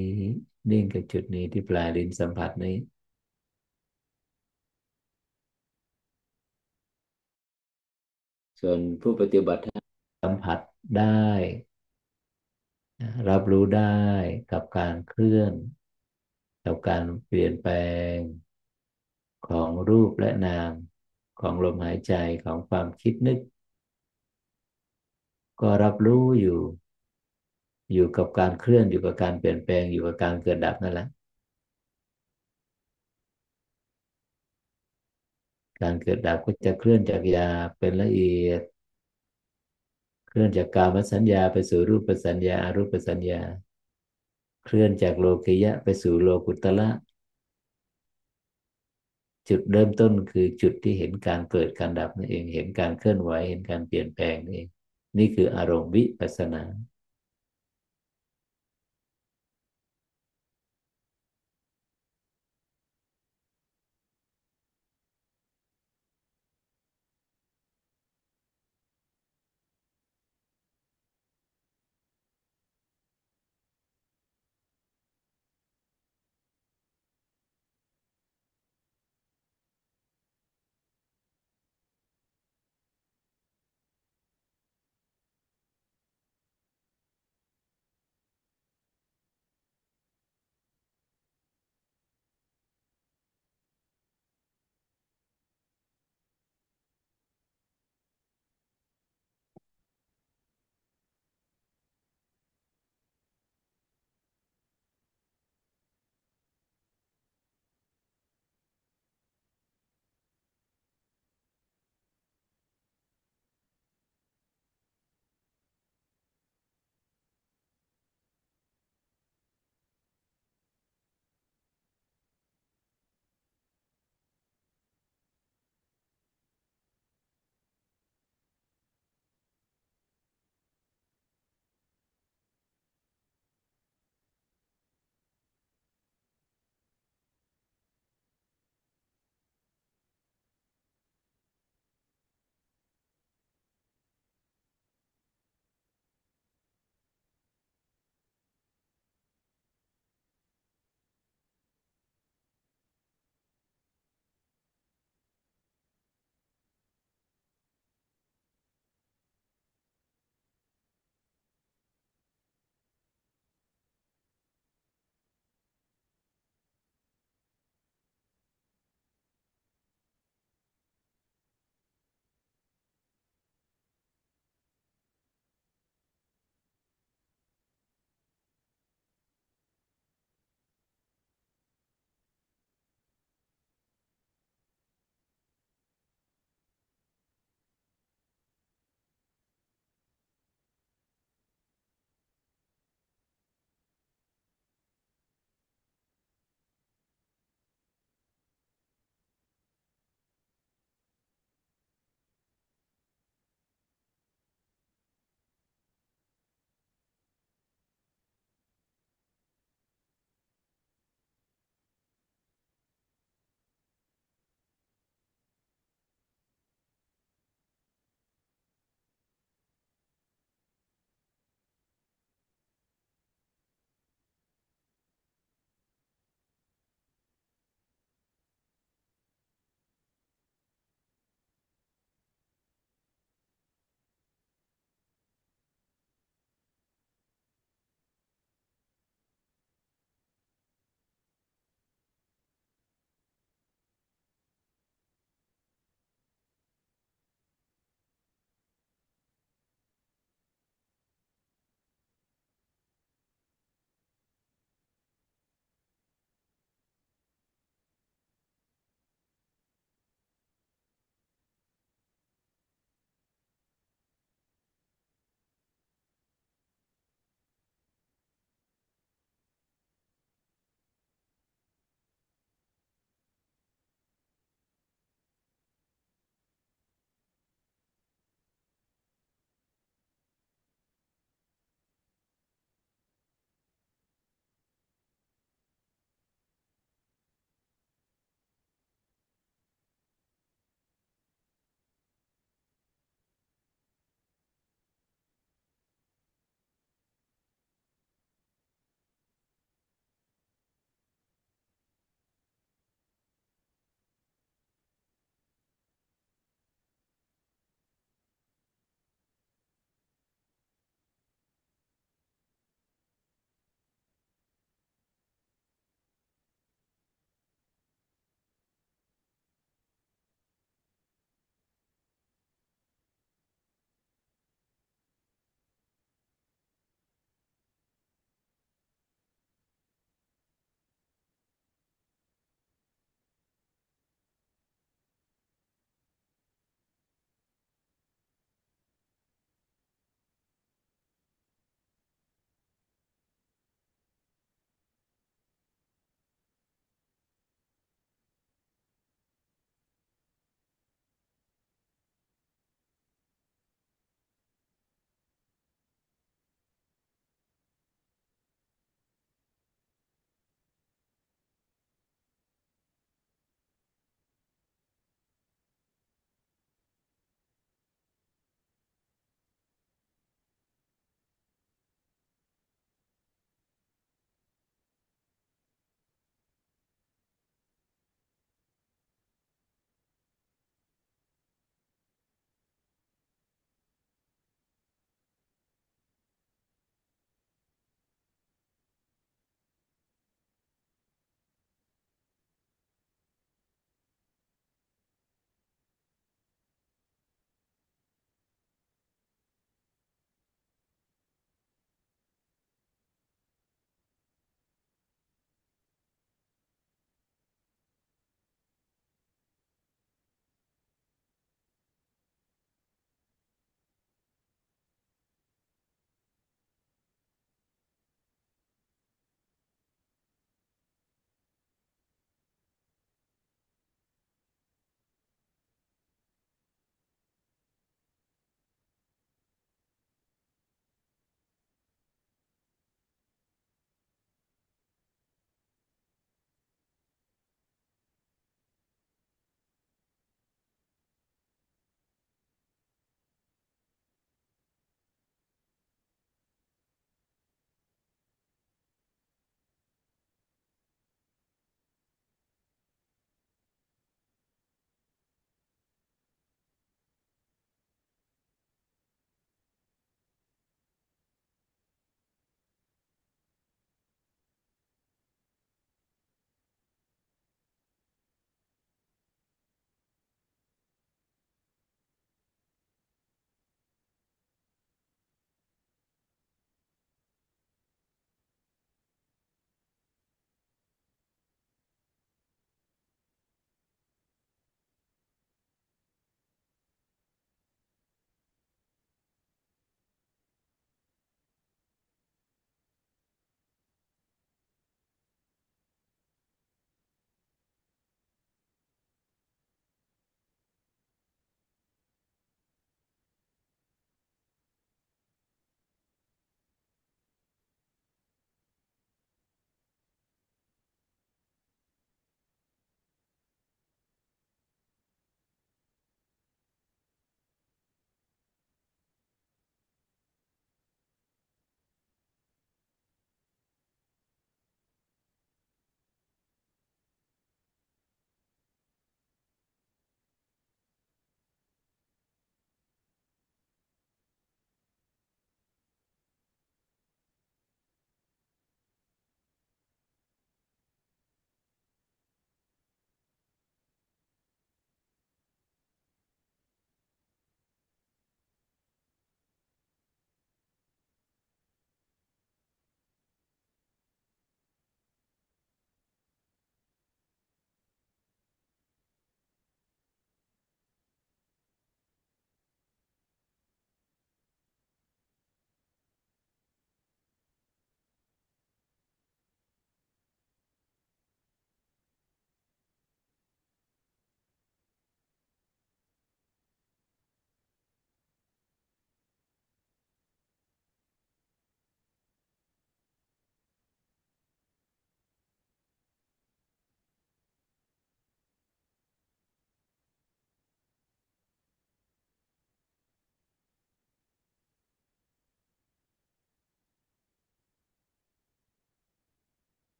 นิ่งกับจุดนี้ที่ปลายลิ้นสัมผัสนี้ส่วนผู้ปฏิบัติสัมผัสได้ รับรู้ได้กับการเคลื่อน กับการเปลี่ยนแปลง ของรูปและนามของลมหายใจของความคิดนึก ก็รับรู้อยู่ อยู่กับการเคลื่อนอยู่กับการเปลี่ยนแปลงอยู่กับการเกิดดับนั่นแหละ การเกิดดับก็จะเคลื่อนจากยาเป็นละเอียด เคลื่อนจากกามสัญญาไปสู่รูปสัญญาอรูปสัญญา เคลื่อนจากโลกิยะไปสู่โลกุตละจุดเริ่มต้นคือจุดที่เห็นการเกิดการดับนั่นเอง เห็นการเคลื่อนไหว เห็นการเปลี่ยนแปลงนี่เอง นี่คืออารมณ์วิปัสสนา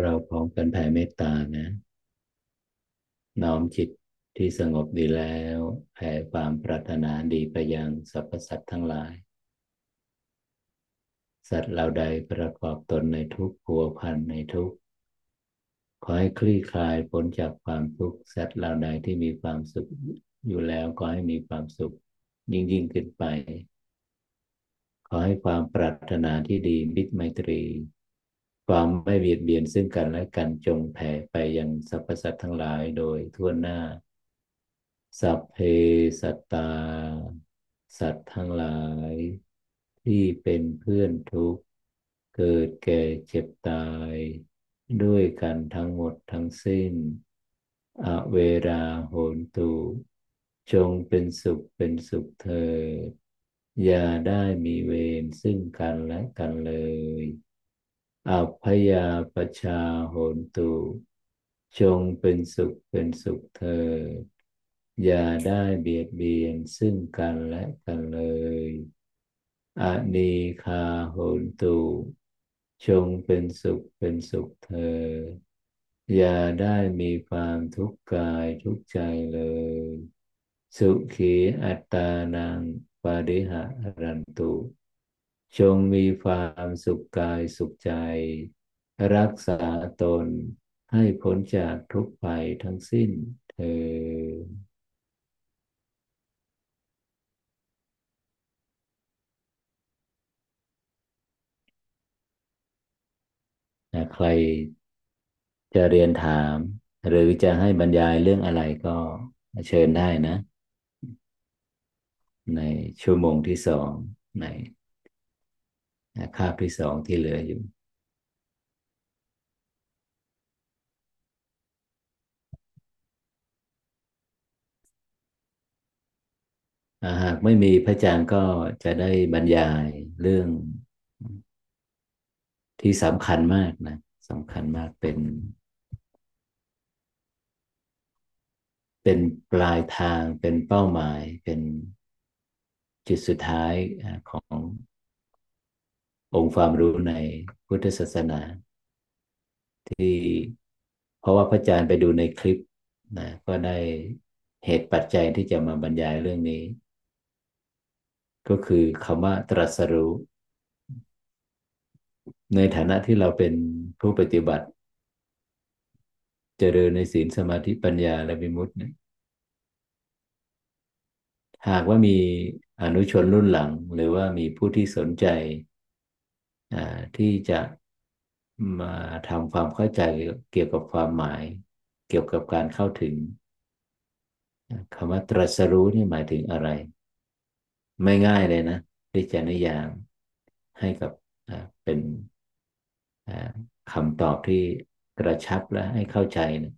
เราพร้อมกันแผ่เมตตานะ น้อมจิตที่สงบดีแล้วแผ่ความปรารถนาดีไปยังสรรพสัตว์ทั้งหลาย สัตว์เราใดประกอบตนในทุกขัวพันในทุกข์ขอให้คลี่คลายพ้นจากความทุกข์ สัตว์เราใดที่มีความสุขอยู่แล้วก็ให้มีความสุข ยิ่งยิ่งขึ้นไป ขอให้ความปรารถนาที่ดีมิตรไมตรี ความไม่เบียดเบียนซึ่งกันและกันจงแผ่ไปยังสรรพสัตว์ทั้งหลายโดยทั่วหน้า สัพเพสัตตา สัตว์ทั้งหลาย ที่เป็นเพื่อนทุกข์ เกิดแก่เจ็บตาย ด้วยกันทั้งหมดทั้งสิ้น อเวราโหนตุ จงเป็นสุขเป็นสุขเถิดอย่าได้มีเวรซึ่งกันและกันเลย อัพยาปชาโหนตุ จงเป็นสุขเป็นสุขเถิดอย่าได้เบียดเบียนซึ่งกันและกันเลยอนีคาโหนตุ จงเป็นสุขเป็นสุขเถิดอย่าได้มีความทุกข์กายทุกข์ใจเลย สุขีอัตตานังปาริหะรันตุ จงมีความสุขกายสุขใจ รักษาตนให้พ้นจากทุกภัยทั้งสิ้นเธอใครจะเรียนถาม หรือจะให้บรรยายเรื่องอะไรก็เชิญได้นะ ในชั่วโมงที่สองใน คาบที่สองที่เหลืออยู่ หากไม่มีพระอาจารย์ก็จะได้บรรยายเรื่องที่สำคัญมากนะสำคัญมากเป็น เป็นปลายทางเป็นเป้าหมายเป็นจุดสุดท้ายของ องค์ความรู้ในพุทธศาสนา ที่เพราะว่าพระอาจารย์ไปดูในคลิปนะก็ได้เหตุปัจจัยที่จะมาบรรยายเรื่องนี้ ก็คือคำว่าตรัสรู้ ในฐานะที่เราเป็นผู้ปฏิบัติ เจริญในศีลสมาธิปัญญาและวิมุตติหากว่ามีอนุชนรุ่นหลัง หรือว่ามีผู้ที่สนใจ ที่จะมาทำความเข้าใจเกี่ยวกับความหมาย เกี่ยวกับการเข้าถึงคำว่าตรัสรู้นี่หมายถึงอะไร ไม่ง่ายเลยนะที่จะนิยามให้กับเป็นคำตอบที่กระชับและให้เข้าใจนะ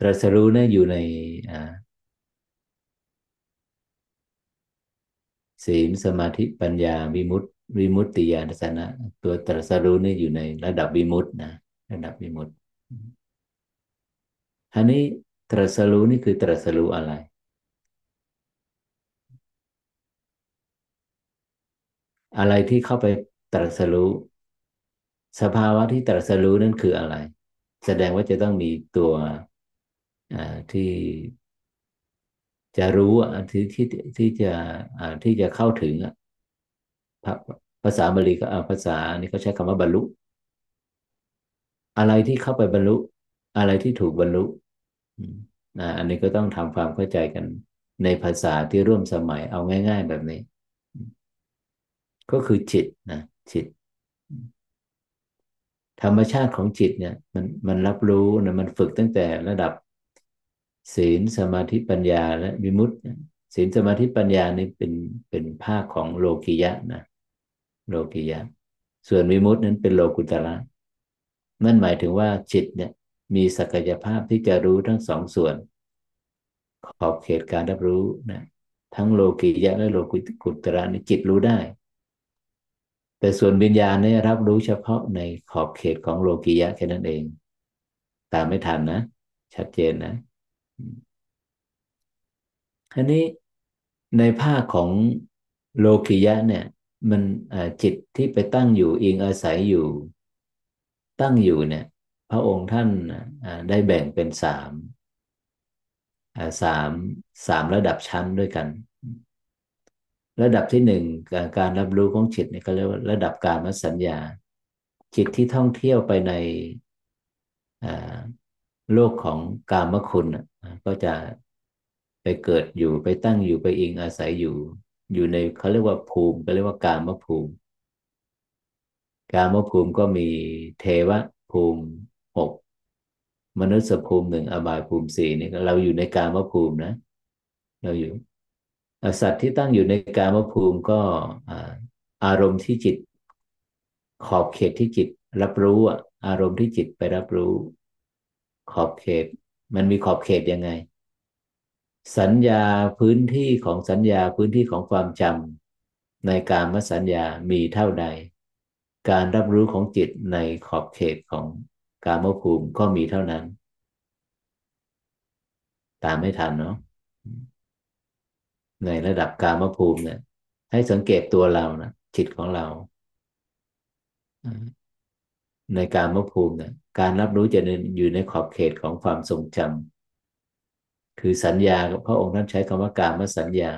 ตรัสรู้นี่อยู่ใน ศีลสมาธิปัญญาวิมุตติวิมุตติญาณสนะ ตัวตรัสรู้นี่อยู่ในระดับวิมุตตินะระดับวิมุตติอันนี้ตรัสรู้นี่คือตรัสรู้อะไร อะไรที่เข้าไปตรัสรู้ สภาวะที่ตรัสรู้นั่นคืออะไร แสดงว่าจะต้องมีตัวที่ จะรู้ที่ที่ที่จะที่จะเข้าถึงภาษาบาลีก็ภาษานี้เขาใช้คำว่าบรรลุ อะไรที่เข้าไปบรรลุ อะไรที่ถูกบรรลุอันนี้ก็ต้องทำความเข้าใจกันในภาษาที่ร่วมสมัยเอาง่าย ๆ แบบนี้ ก็คือจิตนะจิต ธรรมชาติของจิตเนี่ย มันมันรับรู้นะมันฝึกตั้งแต่ระดับ ศีลสมาธิปัญญาและวิมุตติศีลสมาธิปัญญานี่เป็นเป็นภาคของโลกิยะนะโลกิยะ ส่วนวิมุตตินั้นเป็นโลกุตระนั่นหมายถึงว่าจิตเนี่ยมีศักยภาพที่จะรู้ทั้งสองส่วน ขอบเขตการรับรู้นะทั้งโลกิยะและโลกุตระนี่จิตรู้ได้ แต่ส่วนวิญญาณเนี่ยรับรู้เฉพาะในขอบเขตของโลกียะแค่นั้นเอง ตามไม่ทันนะ ชัดเจนนะ อันนี้ในภาคของโลกียะเนี่ย มันจิตที่ไปตั้งอยู่อิงอาศัยอยู่ ตั้งอยู่เนี่ย พระองค์ท่านได้แบ่งเป็นสามสามสามระดับชั้นด้วยกัน ระดับที่หนึ่งการรับรู้ของจิตเนี่ยเขาเรียกว่าระดับการมสัญญา จิตที่ท่องเที่ยวไปในโลกของกามคุณ ก็จะไปเกิดอยู่ไปตั้งอยู่ไปอิงอาศัยอยู่ อยู่ในเขาเรียกว่าภูมิก็เรียกว่ากามภูมิ กามภูมิก็มีเทวภูมิหกมนุษยภูมิหนึ่งอบายภูมิสี่นี่เราอยู่ในกามภูมินะ เราอยู่สัตว์ที่ตั้งอยู่ในกามภูมิก็อารมณ์ที่จิต ขอบเขตที่จิตรับรู้อารมณ์ที่จิตไปรับรู้ ขอบเขต มันมีขอบเขตยังไง สัญญาพื้นที่ของสัญญาพื้นที่ของความจำในการมสัญญามีเท่าใด การรับรู้ของจิตในขอบเขตของกามภูมิก็มีเท่านั้น ตามไม่ทันเนาะในระดับกามภูมิเนี่ย ให้สังเกตตัวเรานะจิตของเรา ในการมภูมิเนี่ย การรับรู้จะอยู่ในขอบเขตของความทรงจำคือสัญญาพระองค์ท่านใช้คำว่าการมสัญญา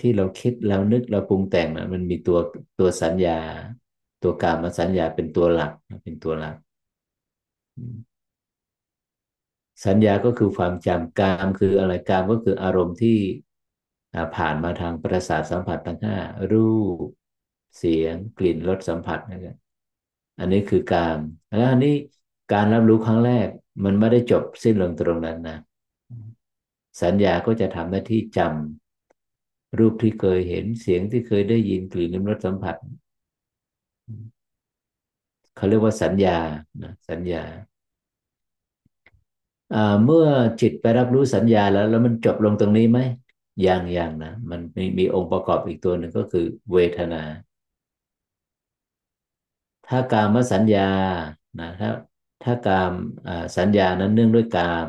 ที่เราคิดเรานึกเราปรุงแต่งมันมีตัวตัวสัญญา ตัวการมสัญญาเป็นตัวหลักเป็นตัวหลัก สัญญาก็คือความจำกามคืออะไรกามก็คืออารมณ์ที่ผ่านมาทางประสาทสัมผัสทั้งห้ารูปเสียงกลิ่นรสสัมผัสนะครับ อันนี้คือกามแล้วอันนี้การรับรู้ครั้งแรก มันไม่ได้จบสิ้นลงตรงนั้นนะ สัญญาก็จะทำหน้าที่จำรูปที่เคยเห็นเสียงที่เคยได้ยินกลิ่นรสสัมผัสเขาเรียกว่าสัญญานะสัญญาเมื่อจิตไปรับรู้สัญญาแล้ว แล้วมันจบลงตรงนี้ไหมยังยังนะ มันมีมีองค์ประกอบอีกตัวหนึ่งก็คือ เวทนา ถ้ากามสัญญานะถ้าถ้ากามสัญญานั้นเนื่องด้วยกาม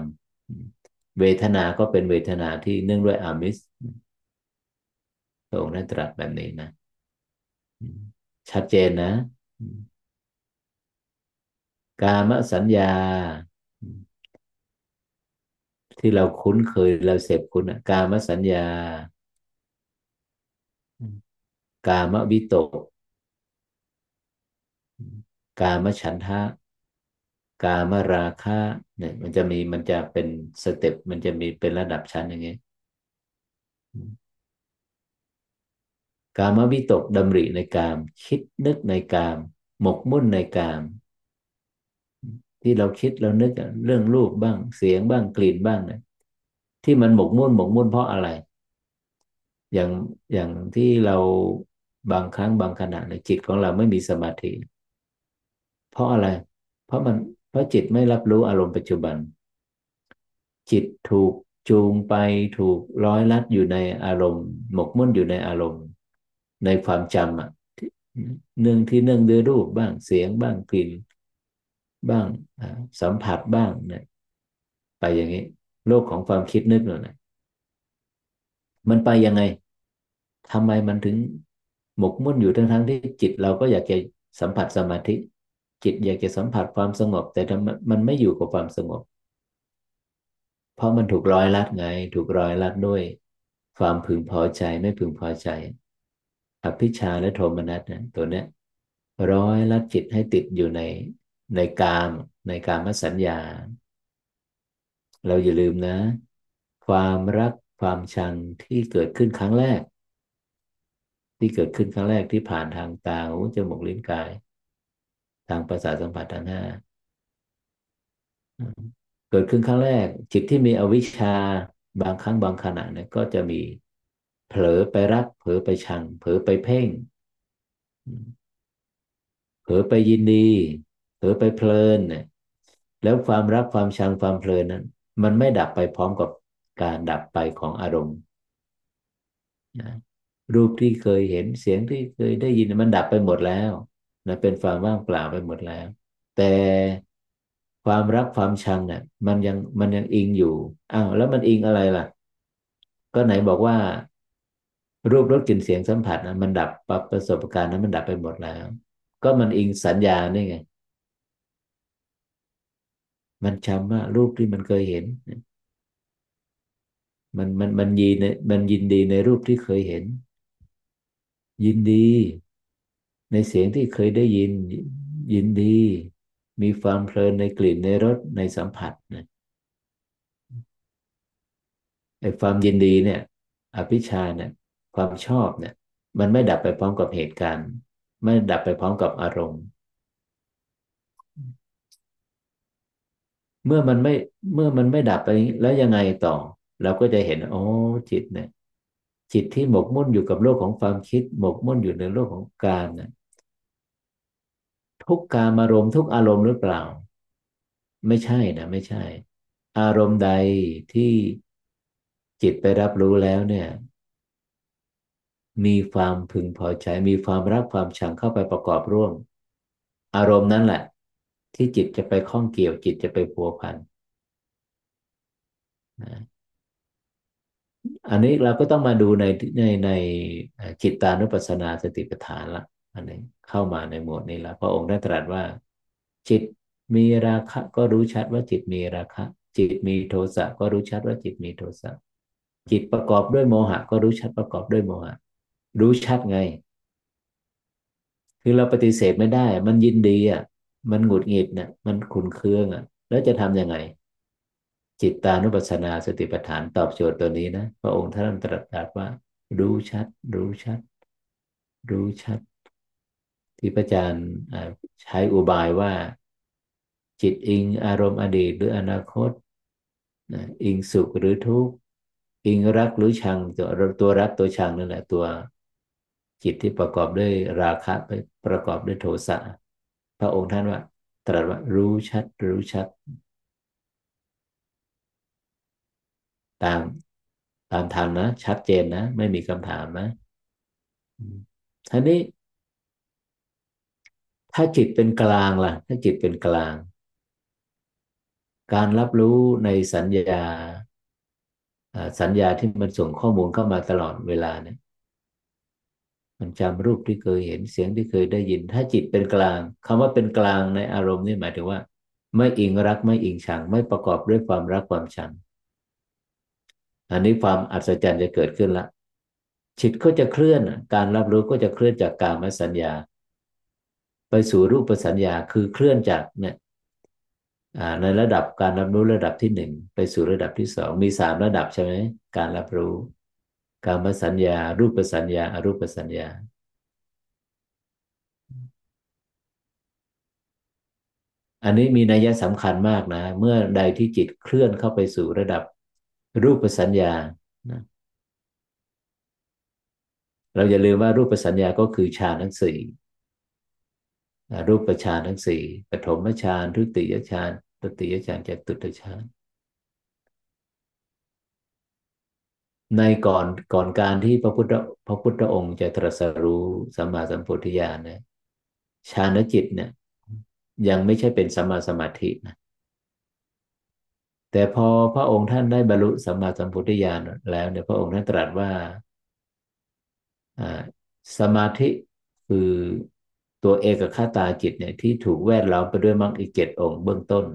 เวทนาก็เป็นเวทนาที่เนื่องด้วยอามิสพระองค์ได้ตรัสแบบนี้นะ ชัดเจนนะ กามสัญญา ที่เราคุ้นเคยเราเสพคุณกามสัญญา กามวิโตก กามฉันทะ กามราคะเนี่ย มันจะมีมันจะเป็นสเต็ปมันจะมีเป็นระดับชั้นอย่างนี้กามวิตกดำริในกาม คิดนึกในกาม หมกมุ่นในกาม ที่เราคิดเรานึกเรื่องรูปบ้างเสียงบ้างกลิ่นบ้างเนี่ยที่มันหมกมุ่นหมกมุ่นเพราะอะไร อย่างอย่างที่เราบางครั้งบางขณะในจิตของเราไม่มีสมาธิ ราะอะไร เพราะมันเพราะจิตไม่รับรู้อารมณ์ปัจจุบัน จิตถูกจูงไปถูกร้อยลัดอยู่ในอารมณ์ หมกมุ่นอยู่ในอารมณ์ ในความจำอะเนื่องที่เนื่องด้วยรูปบ้างเสียงบ้างกลิ่นบ้างสัมผัสบ้างเนี่ยไปอย่างนี้ โลกของความคิดนึกเนี่ยมันไปยังไงทำไมมันถึงหมกมุ่นอยู่ทั้งทั้งที่จิตเราก็อยากจะสัมผัสสมาธิ จิตอยากจะสัมผัสความสงบ แต่มันไม่อยู่กับความสงบ เพราะมันถูกร้อยลัดไง ถูกร้อยลัดด้วย ความพึงพอใจไม่พึงพอใจ อภิชาและโทมนัสเนี่ยตัวเนี้ยร้อยลัดจิตให้ติดอยู่ในในกามในกามสัญญา เราอย่าลืมนะ ความรักความชังที่เกิดขึ้นครั้งแรก ที่เกิดขึ้นครั้งแรกที่ผ่านทางตาหูจมูกลิ้นกาย ทางประสาทสัมผัสทั้งห้าเกิดขึ้นครั้งแรก จิตที่มีอวิชชาบางครั้งบางขณะเนี่ยก็จะมีเผลอไปรัก เผลอไปชัง เผลอไปเพ่ง เผลอไปยินดี เผลอไปเพลินเนี่ยแล้วความรักความชังความเพลินนั้น มันไม่ดับไปพร้อมกับการดับไปของอารมณ์รูปที่เคยเห็นเสียงที่เคยได้ยินมันดับไปหมดแล้ว นะเป็นความว่างเปล่าไปหมดแล้ว แต่ความรักความชังเนี่ยมันยังมันยังอิงอยู่อ้าวแล้วมันอิงอะไรล่ะ ก็ไหนบอกว่า รูปรสกลิ่นเสียงสัมผัสนะมันดับปรับประสบการณ์นั้นมันดับไปหมดแล้ว ก็มันอิงสัญญานี่ไงมันจำว่ารูปที่มันเคยเห็น มันมันมันยินมันยินดีในรูปที่เคยเห็น ยินดี ในเสียงที่เคยได้ยินยินดี มีความเพลินในกลิ่นในรสในสัมผัสนะไอ้ความยินดีเนี่ย อภิชาเนี่ย ความชอบเนี่ย มันไม่ดับไปพร้อมกับเหตุการณ์ ไม่ดับไปพร้อมกับอารมณ์ เมื่อมันไม่เมื่อมันไม่ดับไปแล้วยังไงต่อ เราก็จะเห็นโอ้จิตเนี่ย จิตที่หมกมุ่นอยู่กับโลกของความคิด หมกมุ่นอยู่ในโลกของการเนี่ย ทุกการอารมณ์ทุกอารมณ์หรือเปล่า ไม่ใช่นะไม่ใช่ อารมณ์ใดที่จิตไปรับรู้แล้วเนี่ย มีความพึงพอใจ มีความรักความชังเข้าไปประกอบร่วม อารมณ์นั้นแหละ ที่จิตจะไปข้องเกี่ยว จิตจะไปพัวพันนะอันนี้เราก็ต้องมาดูในในในจิตตานุปัสสนาสติปัฏฐานละ อันนี้เข้ามาในหมวดนี้และพระองค์ได้ตรัสว่า จิตมีราคะก็รู้ชัดว่าจิตมีราคะ จิตมีโทสะก็รู้ชัดว่าจิตมีโทสะจิตประกอบด้วยโมหะ ก็รู้ชัดประกอบด้วยโมหะ รู้ชัดไง คือเราปฏิเสธไม่ได้ มันยินดีอะ มันหงุดหงิดเนี่ยมันขุนเคืองอะ แล้วจะทำยังไง จิตตานุปัสสนาสติปัฏฐานตอบโจทย์ตัวนี้นะพระองค์ท่านตรัสว่า รู้ชัด รู้ชัด รู้ชัด ที่พระอาจารย์ใช้อุบายว่าจิตอิงอารมณ์อดีตหรืออนาคตอิงสุขหรือทุกข์อิงรักหรือชังตัวตัวรักตัวชังนั่นแหละตัว จิตที่ประกอบด้วยราคะไปประกอบด้วยโทสะพระองค์ท่านว่า ตรัสว่ารู้ชัดรู้ชัด ตามตามทางนะ ชัดเจนนะ ไม่มีคำถามนะท่านี้ ถ้าจิตเป็นกลางล่ะ ถ้าจิตเป็นกลาง การรับรู้ในสัญญาสัญญาที่มันส่งข้อมูลเข้ามาตลอดเวลาเนี่ยมันจำรูปที่เคยเห็นเสียงที่เคยได้ยิน ถ้าจิตเป็นกลางคำว่าเป็นกลางในอารมณ์นี่หมายถึงว่า ไม่อิงรักไม่อิงชัง ไม่ประกอบด้วยความรักความชัง อันนี้ความอัศจรรย์จะเกิดขึ้นละจิตก็จะเคลื่อน การรับรู้ก็จะเคลื่อนจากกามสัญญา ไปสู่รูปสัญญาคือเคลื่อนจากเนี่ยในระดับการรับรู้ระดับที่หนึ่งไปสู่ระดับที่สองมีสามระดับใช่ไหมการรับรู้ การมสัญญา รูปประสัญญาอรูปประสัญญา อันนี้มีนัยสำคัญมากนะ เมื่อใดที่จิตเคลื่อนเข้าไปสู่ระดับรูปประสัญญานะเราอย่าลืมว่ารูปประสัญญาก็คือฌานทั้งสี่ รูปฌานทั้งสี่ปฐมฌานทุติยฌานตติยฌานจตุตฌานในก่อนก่อนการที่พระพุทธพระพุทธองค์จะตรัสรู้สัมมาสัมพุทธญาณเนี่ยฌานจิตเนี่ยยังไม่ใช่เป็นสัมมาสมาธินะแต่พอพระองค์ท่านได้บรรลุสัมมาสัมพุทธญาณแล้วเนี่ยพระองค์ท่านตรัสว่าสมาธิคือ ตัวเอกคตาจิตเนี่ยที่ถูกแวดล้อมไปด้วยมรรคอีกเจ็ดองค์เบื้องต้น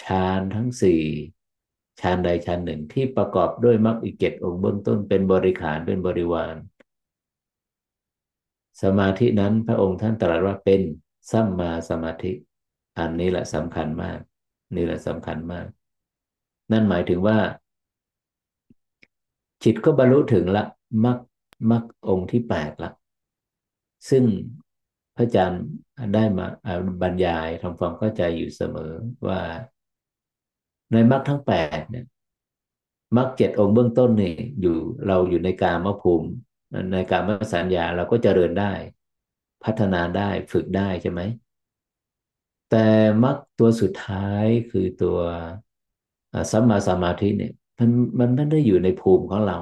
ฌานทั้งสี่ฌานใดฌานหนึ่งที่ประกอบด้วยมรรคอีกเจ็ดองค์เบื้องต้นเป็นบริขารเป็นบริวาร สมาธินั้นพระองค์ท่านตรัสว่าเป็นสัมมาสมาธิ อันนี้แหละสำคัญมาก นี่แหละสำคัญมาก นั่นหมายถึงว่า จิตก็บรรลุถึงละมรรคมรรคองค์ที่แปดละ ซึ่งพระอาจารย์ได้มาบรรยายทำความเข้าใจอยู่เสมอว่าในมรรคทั้งแปดเนี่ยมรรคเจ็ดองค์เบื้องต้นนี่อยู่เราอยู่ในกามภูมิในกามสัญญาเราก็เจริญได้ พัฒนาได้ฝึกได้ใช่ไหมแต่มรรคตัวสุดท้ายคือตัวสัมมาสมาธิเนี่ยมันมันไม่ได้อยู่ในภูมิของเรา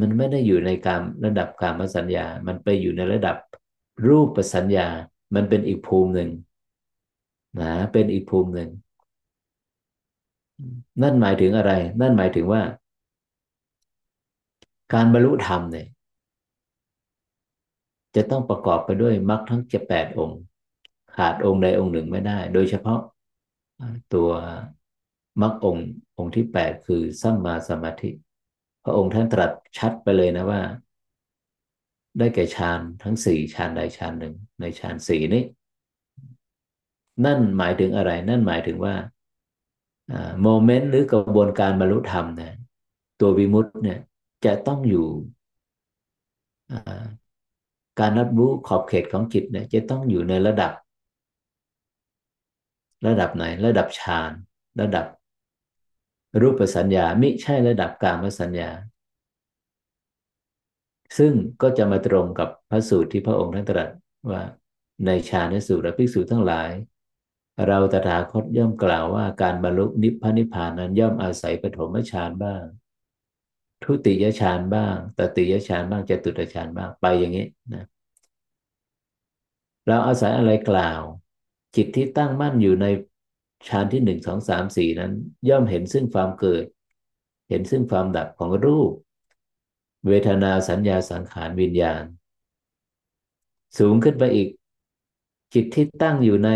มันไม่ได้อยู่ในการระดับการมสัญญา มันไปอยู่ในระดับรูปสัญญา มันเป็นอีกภูมิหนึ่งนะเป็นอีกภูมิหนึ่ง นั่นหมายถึงอะไร นั่นหมายถึงว่า การบรรลุธรรมเนี่ย จะต้องประกอบไปด้วยมรรคทั้งเจ็ดแปดองค์ ขาดองค์ใดองค์หนึ่งไม่ได้ โดยเฉพาะตัวมรรคองค์องค์ที่แปดคือสัมมาสมาธิ พระองค์ท่านตรัสชัดไปเลยนะว่า ได้แก่ฌานทั้งสี่ฌานใดฌานหนึ่ง ในฌานสี่นี้ นั่นหมายถึงอะไร นั่นหมายถึงว่าโมเมนต์หรือกระบวนการบรรลุธรรมเนี่ยตัววิมุตต์เนี่ยจะต้องอยู่การรับรู้ขอบเขตของจิตเนี่ยจะต้องอยู่ในระดับ ระดับไหน ระดับฌาน ระดับ รูปสัญญามิใช่ระดับกามสัญญา ซึ่งก็จะมาตรงกับพระสูตรที่พระองค์ท่านตรัสว่าในฌานสูตรและภิกษุทั้งหลาย เราตถาคตย่อมกล่าวว่าการบรรลุนิพพานิพพานนั้นย่อมอาศัยปฐมฌานบ้าง ทุติยฌานบ้างตติยฌานบ้างจตุตฌานบ้างไปอย่างนี้นะเราอาศัยอะไรกล่าว จิตที่ตั้งมั่นอยู่ใน ฌานที่หนึ่งสองสามสี่นั้น ย่อมเห็นซึ่งความเกิด เห็นซึ่งความดับของรูป เวทนาสัญญาสังขารวิญญาณ สูงขึ้นไปอีก จิตที่ตั้งอยู่ใน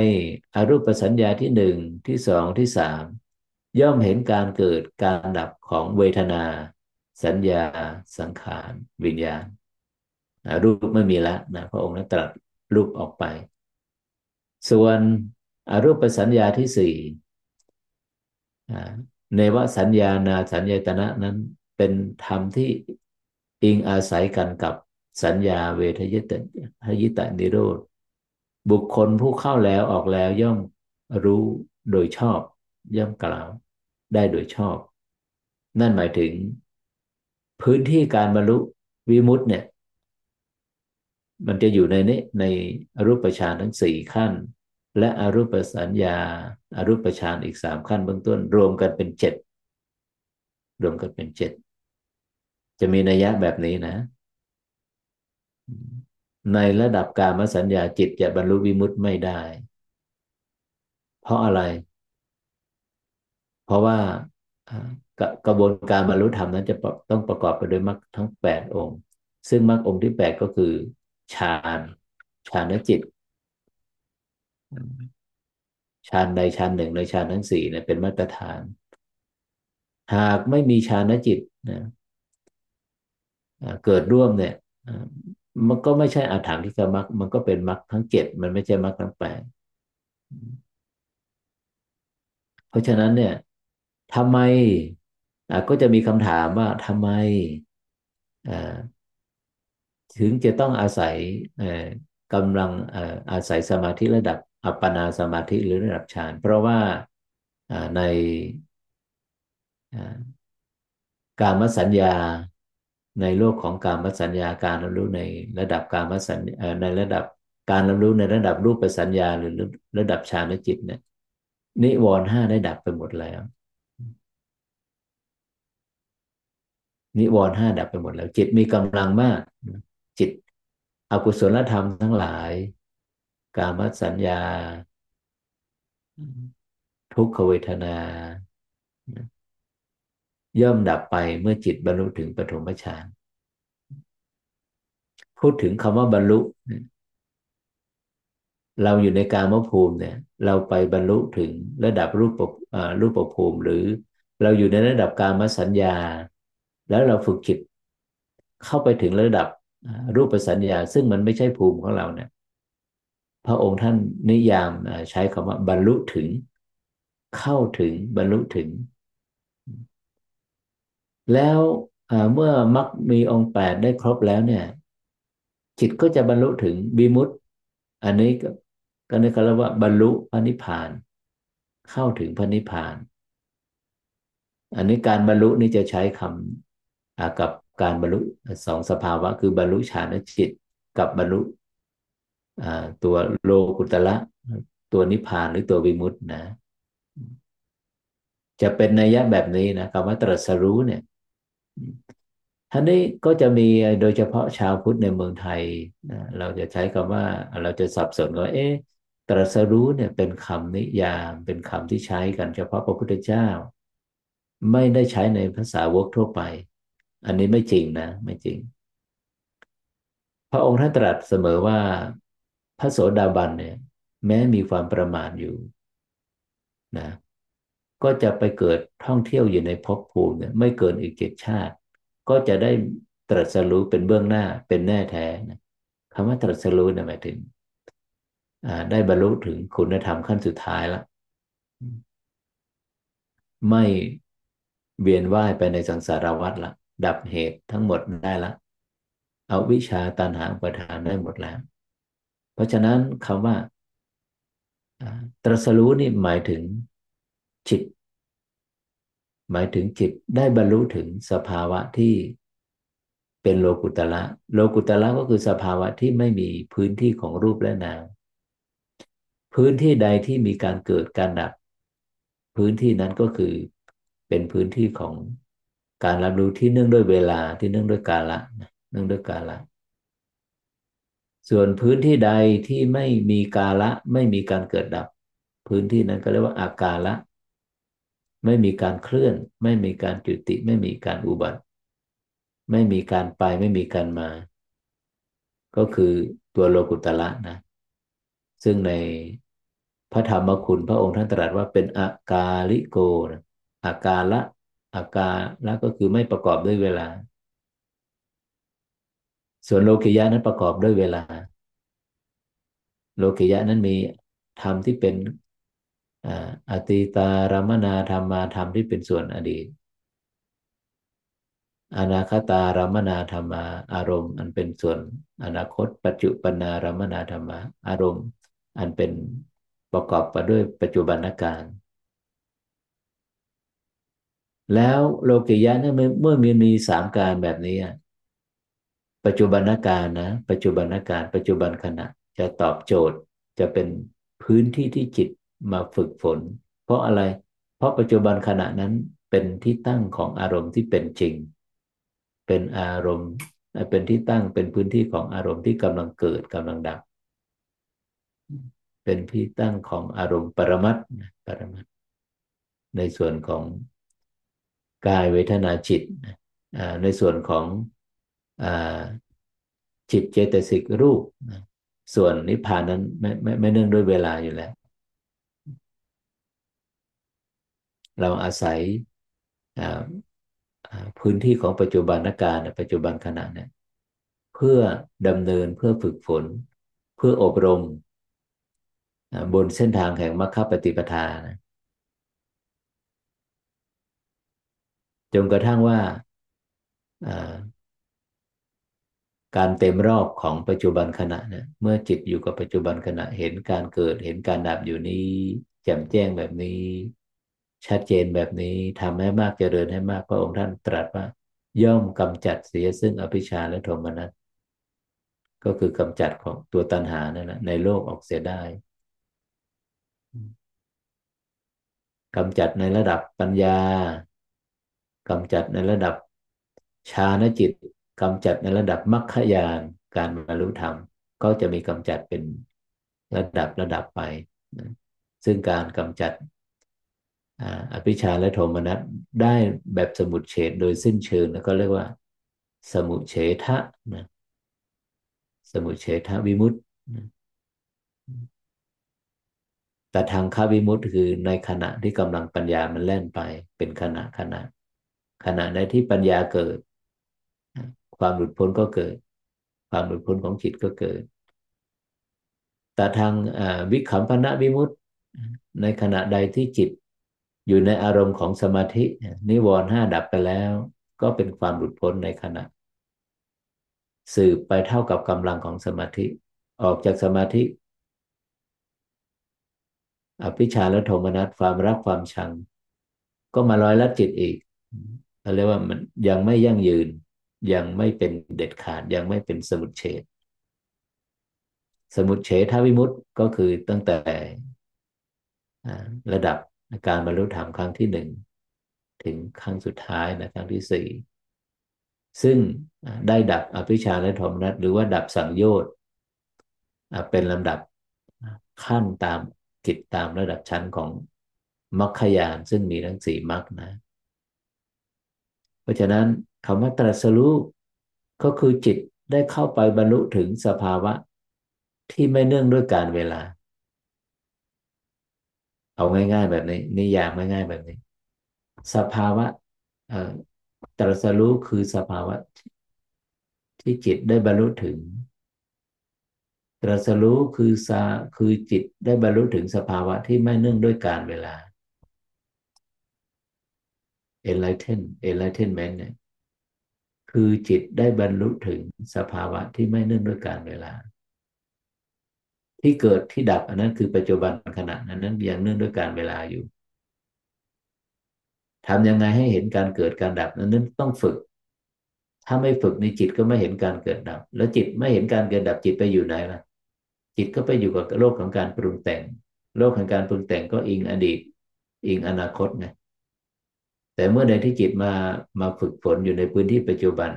อรูปสัญญาที่หนึ่งที่สองที่สามย่อมเห็นการเกิดการดับของเวทนา สัญญา สังขารวิญญาณรูปไม่มีแล้วนะพระองค์นั้นตรัสรูปออกไป ส่วน อรูปสัญญาที่สี่ในวสัญญานาสัญญาตนะนั้นเป็นธรรมที่อิงอาศัยกันกับสัญญาเวทยิตทยิตนิโรธ บุคคลผู้เข้าแล้วออกแล้วย่อมรู้โดยชอบ ย่อมกล่าว ได้โดยชอบ นั่นหมายถึง พื้นที่การบรรลุวิมุตต์เนี่ย มันจะอยู่ในนี้ในอรูปฌานทั้งสี่ขั้น และอรูปสัญญาอารูปฌานอีกสามขั้นเบื้องต้น รวมกันเป็นเจ็ดรวมกันเป็นเจ็ดจะมีนัยยะแบบนี้นะ ในระดับการมสัญญาจิตจะบรรลุวิมุตต์ไม่ได้ เพราะอะไร เพราะว่ากระบวนการบรรลุธรรมนั้นจะต้องประกอบไปด้วยมรรคทั้งแปดองค์ ซึ่งมรรคองค์ที่แปดก็คือฌานฌานจิต ฌานใดฌานหนึ่งในฌานทั้งสี่เนี่ยเป็นมาตรฐาน หากไม่มีฌานจิตนะเกิดร่วมเนี่ยมันก็ไม่ใช่อาถรรพ์ที่กมรรคมันก็เป็นมรรคทั้งเจ็ดมันไม่ใช่มรรคทั้งแปดเพราะฉะนั้นเนี่ยทำไมก็จะมีคำถามว่าทำไมถึงจะต้องอาศัยกำลังอาศัยสมาธิระดับ อัปปนาสมาธิหรือระดับฌานเพราะว่าในการมสัญญาในโลกของการมสัญญาการรับรู้ในระดับการมสัญในระดับการรับรู้ในระดับรูปสัญญาหรือระดับฌานจิตเนี่ยนิวรณ์ห้าได้ดับไปหมดแล้ว นิวรณ์ห้าดับไปหมดแล้ว จิตมีกำลังมาก จิตอกุศลธรรมทั้งหลาย กามสัญญา ทุกขเวทนา ย่อมดับไปเมื่อจิตบรรลุถึงปฐมฌานพูดถึงคำว่าบรรลุ เราอยู่ในการมภูมิเนี่ย เราไปบรรลุถึงระดับรูปรูปภูมิ หรือเราอยู่ในระดับการมสัญญา แล้วเราฝึกจิตเข้าไปถึงระดับรูปสัญญา ซึ่งมันไม่ใช่ภูมิของเราเนี่ย พระองค์ท่านนิยามใช้คำว่าบรรลุถึง เข้าถึงบรรลุถึง แล้วเมื่อมรรคมีองค์แปดได้ครบแล้วเนี่ย จิตก็จะบรรลุถึงบิมุตอันนี้ก็ก็เรียกว่าบรรลุพระนิพพาน เข้าถึงพระนิพพาน อันนี้การบรรลุนี่จะใช้คำกับการบรรลุสองสภาวะ คือบรรลุฌานจิต กับบรรลุ ตัวโลกุตละตัวนิพพานหรือตัววิมุตตินะ จะเป็นนัยยะแบบนี้นะคำว่าตรัสรู้เนี่ยท่านนี้ก็จะมีโดยเฉพาะชาวพุทธในเมืองไทยนะเราจะใช้คำว่าเราจะสับสนว่าเอ๊ะตรัสรู้เนี่ยเป็นคำนิยามเป็นคำที่ใช้กันเฉพาะพระพุทธเจ้า ไม่ได้ใช้ในภาษาวกทั่วไป อันนี้ไม่จริงนะ ไม่จริง พระองค์ท่านตรัสเสมอว่า พระโสดาบันเนี่ย แม้มีความประมาทอยู่นะก็จะไปเกิดท่องเที่ยวอยู่ในภพภูมิเนี่ยไม่เกินอีกเจ็ดชาติ ก็จะได้ตรัสรู้เป็นเบื้องหน้าเป็นแน่แท้นะคำว่าตรัสรู้เนี่ยหมายถึงได้บรรลุถึงคุณธรรมขั้นสุดท้ายแล้วไม่เวียนว่ายไปในสังสารวัฏละดับเหตุทั้งหมดได้ละ เอาวิชาตันหาประทานได้หมดแล้ว ราะฉะนั้นคำว่าตรัสรู้นี่หมายถึงจิต หมายถึงจิตได้บรรลุถึงสภาวะที่เป็นโลกุตละ โลกุตละก็คือสภาวะที่ไม่มีพื้นที่ของรูปและนาม พื้นที่ใดที่มีการเกิดการดับ พื้นที่นั้นก็คือเป็นพื้นที่ของการรับรู้ที่เนื่องด้วยเวลาที่เนื่องด้วยกาละเนื่องด้วยกาละ ส่วนพื้นที่ใดที่ไม่มีกาละไม่มีการเกิดดับ พื้นที่นั้นก็เรียกว่าอากาละ ไม่มีการเคลื่อน ไม่มีการจุติ ไม่มีการอุบัติ ไม่มีการไปไม่มีการมา ก็คือตัวโลกุตละนะ ซึ่งในพระธรรมคุณพระองค์ท่านตรัสว่าเป็นอากาลิโกนะอากาละอากาละก็คือไม่ประกอบด้วยเวลา ส่วนโลกิยะนั้นประกอบด้วยเวลา โลกิยะนั้นมีธรรมที่เป็นอติตารมนาธรรมาธรรมที่เป็นส่วนอดีต อนาคตารมนาธรรมา อารมณ์ อันเป็นส่วนอนาคต ปัจจุปนารมนาธรรมา อารมณ์ อันเป็นประกอบไปด้วยปัจจุบันการแล้วโลกิยะเนี่ยเมื่อมีมีสามการแบบนี้ ปัจจุบันการนะ ปัจจุบันการปัจจุบันขณะ จะตอบโจทย์จะเป็นพื้นที่ที่จิตมาฝึกฝน เพราะอะไร เพราะปัจจุบันขณะนั้นเป็นที่ตั้งของอารมณ์ที่เป็นจริง เป็นอารมณ์เป็นที่ตั้งเป็นพื้นที่ของอารมณ์ที่กำลังเกิดกำลังดับ เป็นที่ตั้งของอารมณ์ปรมัตปรมัตในส่วนของกายเวทนาจิต ในส่วนของ จิตเจตสิกรูป ส่วนนิพพานนั้นไม่ไม่ไม่เนื่องด้วยเวลาอยู่แล้ว เราอาศัยพื้นที่ของปัจจุบันการปัจจุบันขณะเนี่ยเพื่อดำเนินเพื่อฝึกฝน เพื่ออบรม บนเส้นทางแห่งมรรคปฏิปทานะจนกระทั่งว่า การเต็มรอบของปัจจุบันขณะเนี่ยเมื่อจิตอยู่กับปัจจุบันขณะเห็นการเกิด เห็นการดับอยู่นี้แจ่มแจ้งแบบนี้ ชัดเจนแบบนี้ทำให้มากเจริญให้มากพระองค์ท่านตรัสว่า ย่อมกำจัดเสียซึ่งอภิชาและโทมนัสก็คือกำจัดของตัวตัณหานั่นแหละในโลกออกเสียได้กำจัดในระดับปัญญากำจัดในระดับชาณจิต กำจัดในระดับมรรคยานการบรรลุธรรม ก็จะมีกำจัดเป็นระดับระดับไปซึ่งการกำจัดอภิชาและโทมนัสได้แบบสมุดเฉดโดยสิ้นเชิงแล้วก็เรียกว่า สมุเฉทะนะสมุเฉทะวิมุตต์แต่ทางคาวิมุตติคือในขณะที่กำลังปัญญามันแล่นไปเป็นขณะขณะ ขณะในที่ปัญญาเกิด ความหลุดพ้นก็เกิด ความหลุดพ้นของจิตก็เกิด แต่ทางวิคัมพนะวิมุตในขณะใดที่จิต อยู่ในอารมณ์ของสมาธิ นิวรณ์ห้าดับไปแล้ว ก็เป็นความหลุดพ้นในขณะ สืบไปเท่ากับกำลังของสมาธิ ออกจากสมาธิ อภิชาและโทมนัสความรักความชัง ก็มาลอยลัดจิตอีกเรียกว่ามันยังไม่ยั่งยืน ยังไม่เป็นเด็ดขาดยังไม่เป็นสมุดเฉดสมุดเฉทวิมุตต์ก็คือตั้งแต่ระดับการบรรลุธรรมครั้งที่หนึ่งถึงครั้งสุดท้ายนะครั้งที่สี่ซึ่งได้ดับอภิชาและโทมนัสหรือว่าดับสังโยชน์เป็นลำดับขั้นตามกิจตามระดับชั้นของมรรคยานซึ่งมีทั้งสี่มรรคนะ เพราะฉะนั้น คำว่าตรัสรู้ก็คือจิตได้เข้าไปบรรลุถึงสภาวะ ที่ไม่เนื่องด้วยการเวลา เอาง่าย ๆ แบบนี้ นิยามง่ายๆแบบนี้ สภาวะตรัสรู้คือสภาวะ ที่จิตได้บรรลุถึง ตรัสรู้คือสาคือจิตได้บรรลุถึงสภาวะที่ไม่เนื่องด้วยการเวลา enlighten enlightenment เนี่ย คือจิตได้บรรลุถึงสภาวะที่ไม่เนื่องด้วยการเวลา ที่เกิดที่ดับอันนั้นคือปัจจุบันขณะนั้นนั้นยังเนื่องด้วยการเวลาอยู่ทำยังไงให้เห็นการเกิดการดับนั้นนั้นต้องฝึก ถ้าไม่ฝึกในจิตก็ไม่เห็นการเกิดดับ แล้วจิตไม่เห็นการเกิดดับจิตไปอยู่ไหนล่ะ จิตก็ไปอยู่กับโลกของการปรุงแต่ง โลกของการปรุงแต่งก็อิงอดีต อิงอนาคตไง แต่เมื่อใดที่จิตมามาฝึกฝนอยู่ในพื้นที่ปัจจุบัน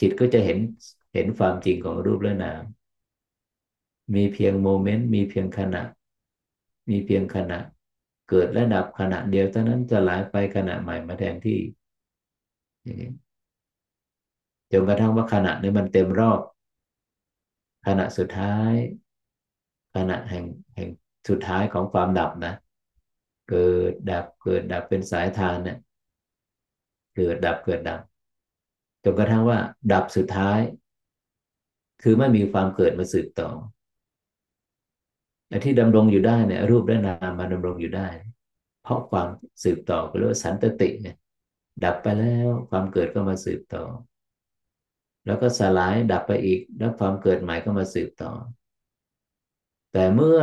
จิตก็จะเห็นเห็นความจริงของรูปและนาม มีเพียงโมเมนต์มีเพียงขณะ มีเพียงขณะ เกิดและดับขณะเดียวเท่านั้นจะหลายไปขณะใหม่มาแทนที่จนกระทั่งว่าขณะนี้มันเต็มรอบ ขณะสุดท้าย ขณะแห่งแห่งสุดท้ายของความดับนะ เกิดดับเกิดดับเป็นสายทานเนี่ย เกิดดับเกิดดับจนกระทั่งว่า ดับสุดท้าย คือไม่มีความเกิดมาสืบต่อแต่ที่ดำรงอยู่ได้เนี่ยรูปและนามมาดำรงอยู่ได้ เพราะความสืบต่อก็เรียกว่าสันตติเนี่ยดับไปแล้วความเกิดก็มาสืบต่อ แล้วก็สลายดับไปอีก แล้วความเกิดใหม่ก็มาสืบต่อ แต่เมื่อ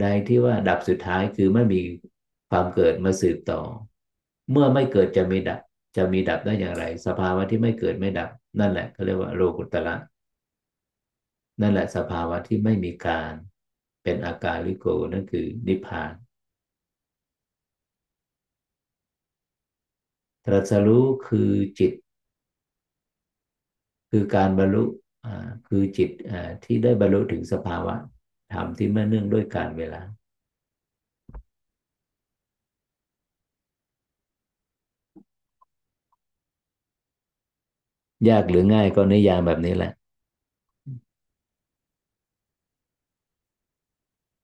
ใดที่ว่าดับสุดท้ายคือไม่มีความเกิดมาสืบต่อ เมื่อไม่เกิดจะมีดับ จะมีดับได้อย่างไร สภาวะที่ไม่เกิดไม่ดับ นั่นแหละเขาเรียกว่าโลกุตระนั่นแหละสภาวะที่ไม่มีการเป็นอาการลิโกนั่นคือนิพพานตรัสรู้คือจิต คือการบรรลุคือจิตที่ได้บรรลุถึงสภาวะธรรมที่ไม่เนื่องด้วยการเวลา ยากหรือง่ายก็นิยามแบบนี้แหละ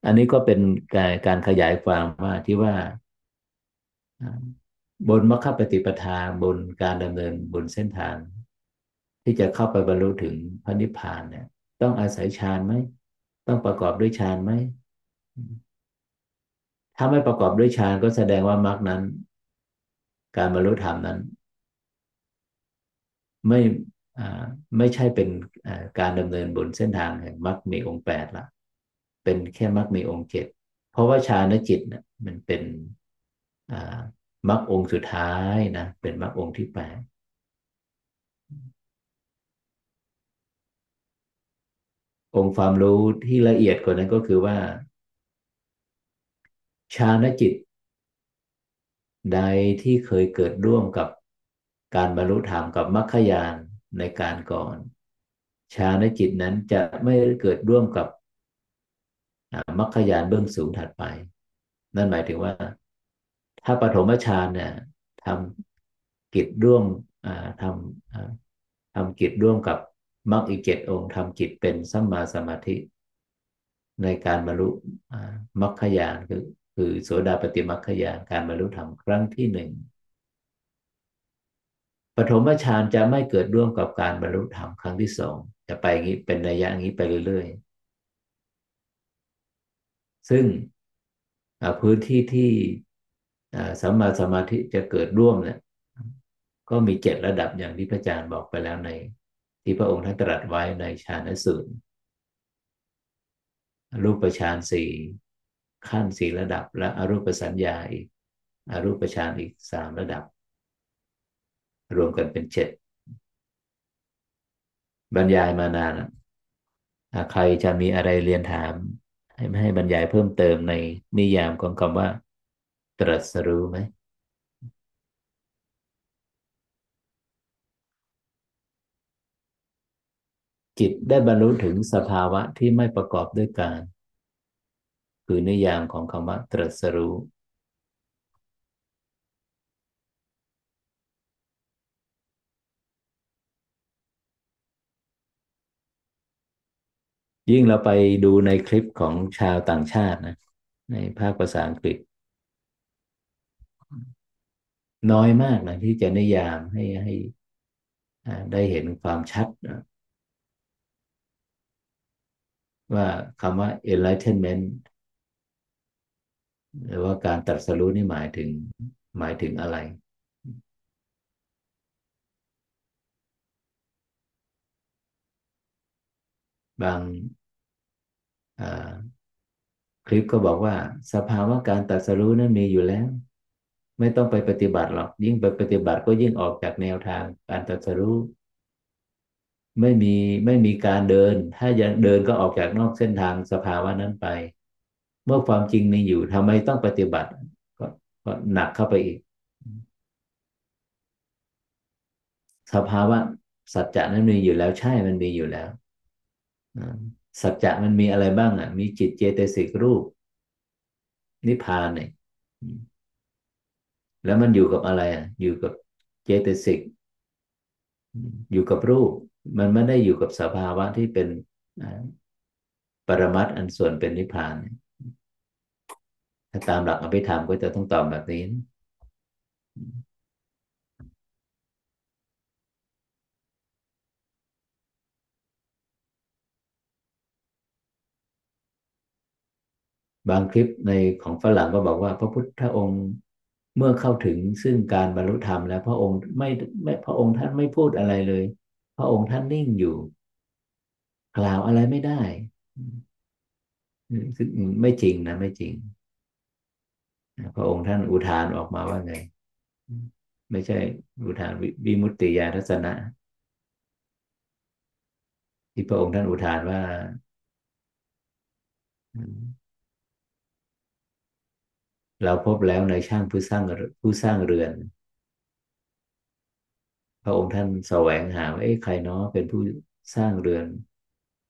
อันนี้ก็เป็นการการขยายความว่าที่ว่า บนมรรคปฏิปทาบนการดำเนินบนเส้นทาง ที่จะเข้าไปบรรลุถึงพระนิพพานเนี่ย ต้องอาศัยฌานไหม ต้องประกอบด้วยฌานไหม ถ้าไม่ประกอบด้วยฌานก็แสดงว่ามรรคนั้น การบรรลุธรรมนั้น ไม่ไม่ใช่เป็นการดำเนินบนเส้นทางแห่งมรรคมีองค์แปดละเป็นแค่มรรคมีองค์เจ็ดเพราะว่าฌานจิตนะมันเป็นมรรคองค์สุดท้ายนะเป็นมรรคองค์ที่แปดองค์ความรู้ที่ละเอียดกว่านั้นก็คือว่าฌานจิต ใดที่เคยเกิดร่วมกับ การบรรลุธรรมกับมรรคยานในการก่อนฌานจิตนั้นจะไม่เกิดร่วมกับมรรคยานเบื้องสูงถัดไป นั่นหมายถึงว่า ถ้าปฐมฌานเนี่ยทำกิจร่วมทำทำกิจร่วมกับมรรคอีกเจ็ดองค์ทำจิตเป็นสัมมาสมาธิ ในการบรรลุมรรคยานคือคือโสดาปฏิมรรคยานการบรรลุธรรมครั้งที่หนึ่ง ฐมฌานจะไม่เกิดร่วมกับการบรรลุธรรมครั้งที่สองจะไปอย่างนี้เป็นระยะอย่างนี้ไปเรื่อยๆ ซึ่งพื้นที่ที่สัมมาสมาธิจะเกิดร่วมเนี่ยก็มีเจ็ดระดับอย่างที่พระอาจารย์บอกไปแล้วใน ที่พระองค์ท่านตรัสไว้ในฌานสูตรรูปฌานสี่ขั้นสี่ระดับ และอรูปสัญญาอีกอรูปฌานอีกสามระดับ รวมกันเป็นเจ็ดบรรยายมานานใครจะมีอะไรเรียนถาม ให้ให้บรรยายเพิ่มเติมในนิยามของคำว่า ตรัสรู้ไหมจิตได้บรรลุถึงสภาวะที่ไม่ประกอบด้วยการ คือนิยามของคำว่าตรัสรู้ ยิ่งเราไปดูในคลิปของชาวต่างชาตินะ ในภาคภาษาอังกฤษ น้อยมากนะที่จะนิยามให้ให้ได้เห็นความชัดว่าคำว่า enlightenment หรือว่าการตรัสรู้นี่หมายถึงหมายถึงอะไร บาง คลิปก็บอกว่า สภาวะการตรัสรู้นั้นมีอยู่แล้ว ไม่ต้องไปปฏิบัติหรอก ยิ่งไปปฏิบัติก็ยิ่งออกจากแนวทางการตรัสรู้ไม่มีไม่มีการเดิน ถ้ายังเดินก็ออกจากนอกเส้นทางสภาวะนั้นไป เมื่อความจริงมีอยู่ทำไมต้องปฏิบัติ ก็ก็หนักเข้าไปอีก สภาวะสัจจะนั้นมีอยู่แล้วใช่มันมีอยู่แล้ว สัจจะมันมีอะไรบ้างอะ มีจิตเจตสิกรูป นิพพานเนี่ยแล้วมันอยู่กับอะไรอะ อยู่กับเจตสิก อยู่กับรูป มันไม่ได้อยู่กับสภาวะที่เป็นปรมัตอันส่วนเป็นนิพพาน ถ้าตามหลักอภิธรรมก็จะต้องตอบแบบนี้ บางคลิปในของฝรั่งก็บอกว่า พระพุทธองค์เมื่อเข้าถึงซึ่งการบรรลุธรรมแล้ว พระองค์ไม่ไม่พระองค์ท่านไม่พูดอะไรเลย พระองค์ท่านนิ่งอยู่ กล่าวอะไรไม่ได้ซึ่งไม่จริงนะไม่จริงพระองค์ท่านอุทานออกมาว่าไง ไม่ใช่อุทานวิมุตติญาณทัศนะ ที่พระองค์ท่านอุทานว่า เราพบแล้วในช่างผู้สร้างผู้สร้างเรือน พระองค์ท่านแสวงหาว่าใครเนาะเป็นผู้สร้างเรือน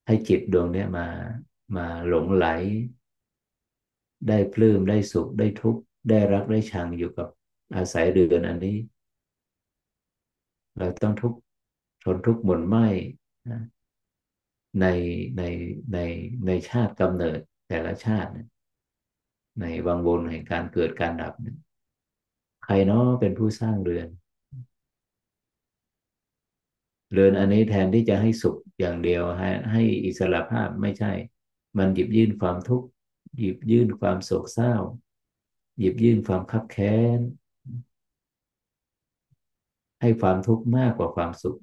ให้จิตดวงนี้มามาหลงไหล ได้ปลื้มได้สุขได้ทุกข์ได้รักได้ชังอยู่กับอาศัยเรือนอันนี้ เราต้องทุกข์ทนทุกข์หมนไหมในในในในชาติกำเนิดแต่ละชาติ ในวังวนแห่งการเกิดการดับ ใครเนาะเป็นผู้สร้างเรือน เรือนอันนี้แทนที่จะให้สุขอย่างเดียวให้ให้อิสระภาพไม่ใช่ มันหยิบยื่นความทุกข์หยิบยื่นความโศกเศร้า หยิบยื่นความคับแค้นให้ความทุกข์มากกว่าความสุข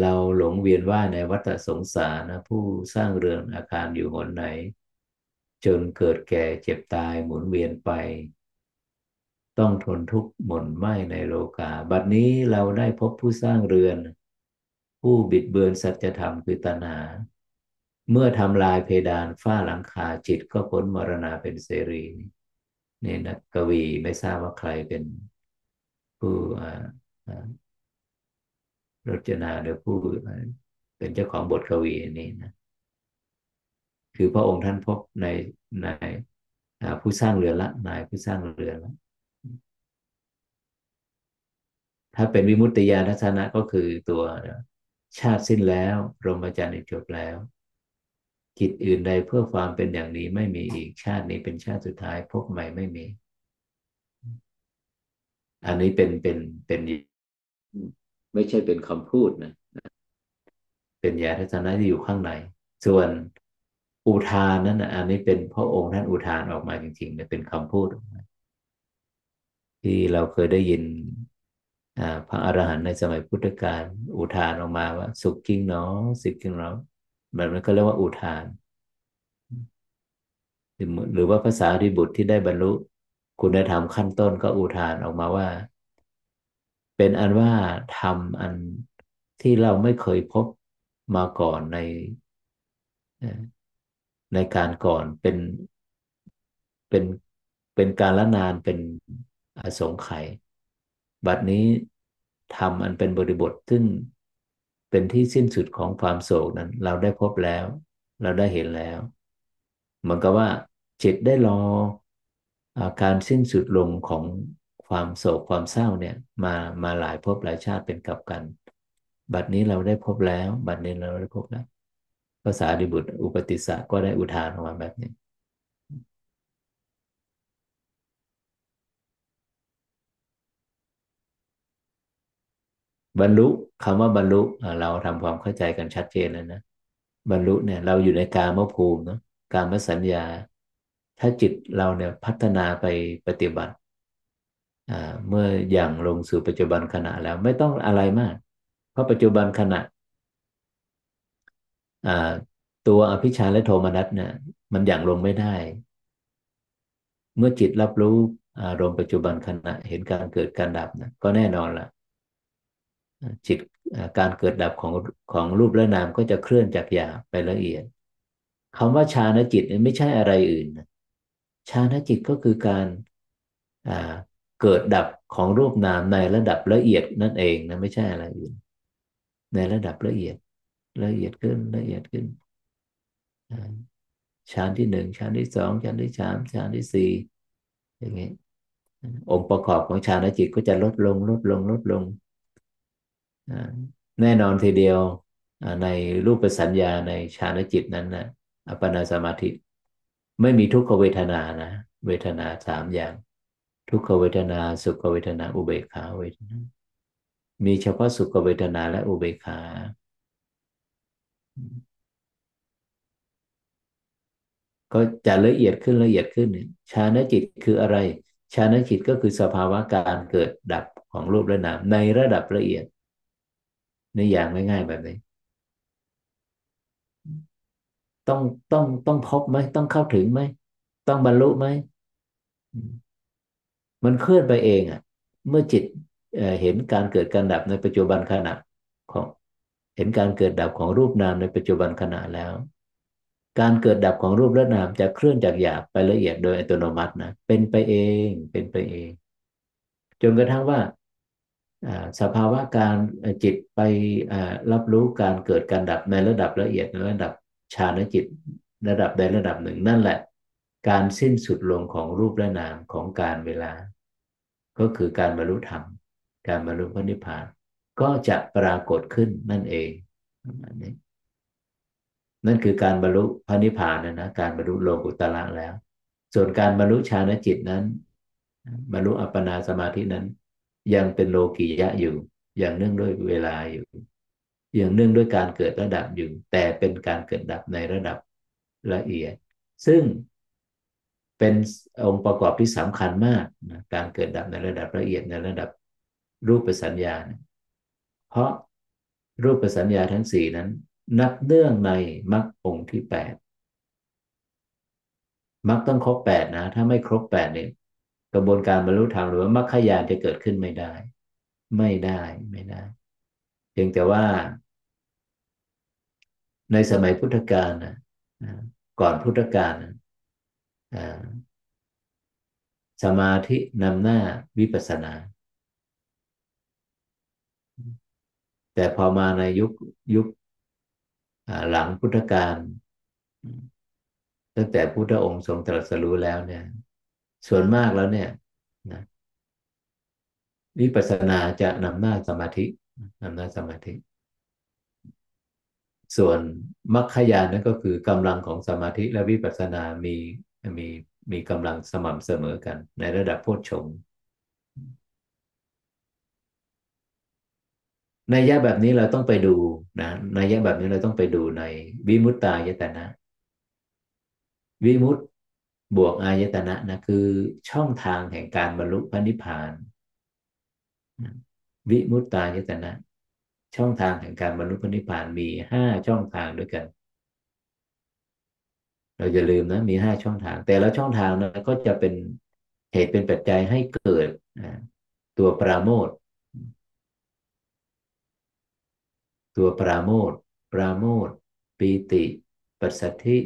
เราหลงเวียนว่ายในวัฏสงสารนะผู้สร้างเรือนอาคารอยู่หนไหน จนเกิดแก่เจ็บตายหมุนเวียนไป ต้องทนทุกข์หม่นไหมในโลกา บัดนี้เราได้พบผู้สร้างเรือน ผู้บิดเบือนสัจธรรมคือตนาเมื่อทำลายเพดานฝ้าหลังคาจิตก็พ้นมรณาเป็นเสรีนี่นะกวีไม่ทราบว่าใครเป็นผู้ รจนาหรือผู้เป็นเจ้าของบทกวีนี้นะคือพระองค์ท่านพบในในผู้สร้างเรือนละนายผู้สร้างเรือนละถ้าเป็นวิมุตติญาณทัศนะก็คือตัวชาติสิ้นแล้วรมจาร์จบแล้วจิตอื่นใดเพื่อความเป็นอย่างนี้ไม่มีอีกชาตินี้เป็นชาติสุดท้ายพบใหม่ไม่มี อันนี้เป็นเป็นเป็น ไม่ใช่เป็นคำพูดนะเป็นญาทัศนะที่อยู่ข้างใน ส่วนอุทานนั้นอันนี้เป็นพระองค์ท่านอุทานออกมาจริงๆเนี่ยเป็นคำพูด ที่เราเคยได้ยินพระอรหันต์ในสมัยพุทธกาลอุทานออกมาว่า สุขจริงเนาะสิขจริงเนาะแบบนั้นก็เรียกว่าอุทาน หรือว่าภาษาริบุตรที่ได้บรรลุคุณธรรมขั้นต้นก็อุทานออกมาว่า เป็นอันว่าทำอันที่เราไม่เคยพบมาก่อนในในการก่อนเป็นเป็นเป็นการละนานเป็นอสงไขยบัดนี้ทำอันเป็นบริบทซึ่งเป็นที่สิ้นสุดของความโศกนั้น เราได้พบแล้ว เราได้เห็นแล้วเหมือนกับว่าจิตได้รออาการสิ้นสุดลงของ ความโศกความเศร้าเนี่ยมามาหลายภพหลายชาติเป็นกับกัน บัดนี้เราได้พบแล้ว บัดนี้เราได้พบแล้วภาษาดิบุตรอุปติสสะก็ได้อุทานออกมาแบบนี้บรรลุคำว่าบรรลุเราทำความเข้าใจกันชัดเจนแล้วนะบรรลุเนี่ย เราอยู่ในกามภูมิเนาะกามสัญญา ถ้าจิตเราเนี่ยพัฒนาไปปฏิบัติ เมื่ออย่างลงสู่ปัจจุบันขณะแล้วไม่ต้องอะไรมาก เพราะปัจจุบันขณะตัวอภิชาและโทมนัสเนี่ยมันอย่างลงไม่ได้ เมื่อจิตรับรู้อารมณ์ปัจจุบันขณะเห็นการเกิดการดับนะก็แน่นอนละจิตการเกิดดับของของรูปและนามก็จะเคลื่อนจากหยาบไปละเอียดคำว่าฌานจิตไม่ใช่อะไรอื่นฌานจิตก็คือการ เกิดดับของรูปนามในระดับละเอียดนั่นเองนะไม่ใช่อะไรอื่น ในระดับละเอียด ละเอียดขึ้นละเอียดขึ้นฌานที่หนึ่งฌานที่สองฌานที่สามฌานที่สี่อย่างนี้องค์ประกอบของฌานจิตก็จะลดลงลดลงลดลง แน่นอนทีเดียวในรูปสัญญาในฌานจิตนั้นนะอัปปนาสมาธิ ไม่มีทุกขเวทนานะ เวทนาสามอย่าง ทุกขเวทนา สุขเวทนา อุเบกขาเวทนา มีเฉพาะสุขเวทนาและอุเบกขา ก็จะละเอียดขึ้นละเอียดขึ้นชานจิตคืออะไร ชานจิตก็คือสภาวะการเกิดดับของรูปและนามในระดับละเอียดในอย่างง่ายๆแบบนี้ต้องต้องต้องพบไหมต้องเข้าถึงไหม ต้องบรรลุไหม มันเคลื่อนไปเองอะ เมื่อจิตเห็นการเกิดการดับในปัจจุบันขณะของเห็นการเกิดดับของรูปนามในปัจจุบันขณะแล้ว การเกิดดับของรูปและนามจะเคลื่อนจากหยาบไปละเอียดโดยอัตโนมัตินะเป็นไปเองเป็นไปเอง จนกระทั่งว่าสภาวะการจิตไปรับรู้การเกิดการดับในระดับละเอียดในระดับฌานจิตระดับใดระดับหนึ่งนั่นแหละ การสิ้นสุดลงของรูปและนามของการเวลา ก็คือการบรรลุธรรม การบรรลุพระนิพพาน ก็จะปรากฏขึ้นนั่นเองนี้นั่นคือการบรรลุพระนิพพานนะนะการบรรลุโลกุตระแล้ว ส่วนการบรรลุฌานจิตนั้นบรรลุอัปปนาสมาธินั้น ยังเป็นโลกียะอยู่ อย่างเนื่องด้วยเวลาอยู่ อย่างเนื่องด้วยการเกิดระดับอยู่ แต่เป็นการเกิดดับในระดับละเอียด ซึ่ง เป็นองค์ประกอบที่สำคัญมากนะการเกิดดับในระดับละเอียดในระดับรูปสัญญาเพราะรูปสัญญาทั้งสี่นั้น นับเนื่องในมรรคองค์ที่แปดมรรคต้องครบแปดนะ ถ้าไม่ครบแปดเนี่ยกระบวนการบรรลุธรรมหรือว่ามรรคยานจะเกิดขึ้นไม่ได้ ไม่ได้ไม่ได้เพียงแต่ว่า ในสมัยพุทธกาลนะก่อนพุทธกาล สมาธินำหน้าวิปัสสนา แต่พอมาในยุคยุคหลังพุทธกาลตั้งแต่พุทธองค์ทรงตรัสรู้แล้วเนี่ย ส่วนมากแล้วเนี่ยนะวิปัสสนาจะนำหน้าสมาธินำหน้าสมาธิ ส่วนมรรคยานนั่นก็คือกำลังของสมาธิและวิปัสสนามี มีมีกำลังสม่ำเสมอกัน ในระดับโพชฌงค์ในยะแบบนี้เราต้องไปดูนะในยะแบบนี้เราต้องไปดูในวิมุตตายตนะ วิมุตตบวกอายตนะนะคือช่องทางแห่งการบรรลุพระนิพพานวิมุตตายตนะ ช่องทางแห่งการบรรลุพระนิพพานมีห้าช่องทางด้วยกัน เราจะลืมนะมีห้าช่องทาง แต่ละช่องทางนะก็จะเป็นเหตุเป็นปัจจัยให้เกิดตัวปราโมทตัวปราโมทปราโมทปีติ ปัสสัทธิ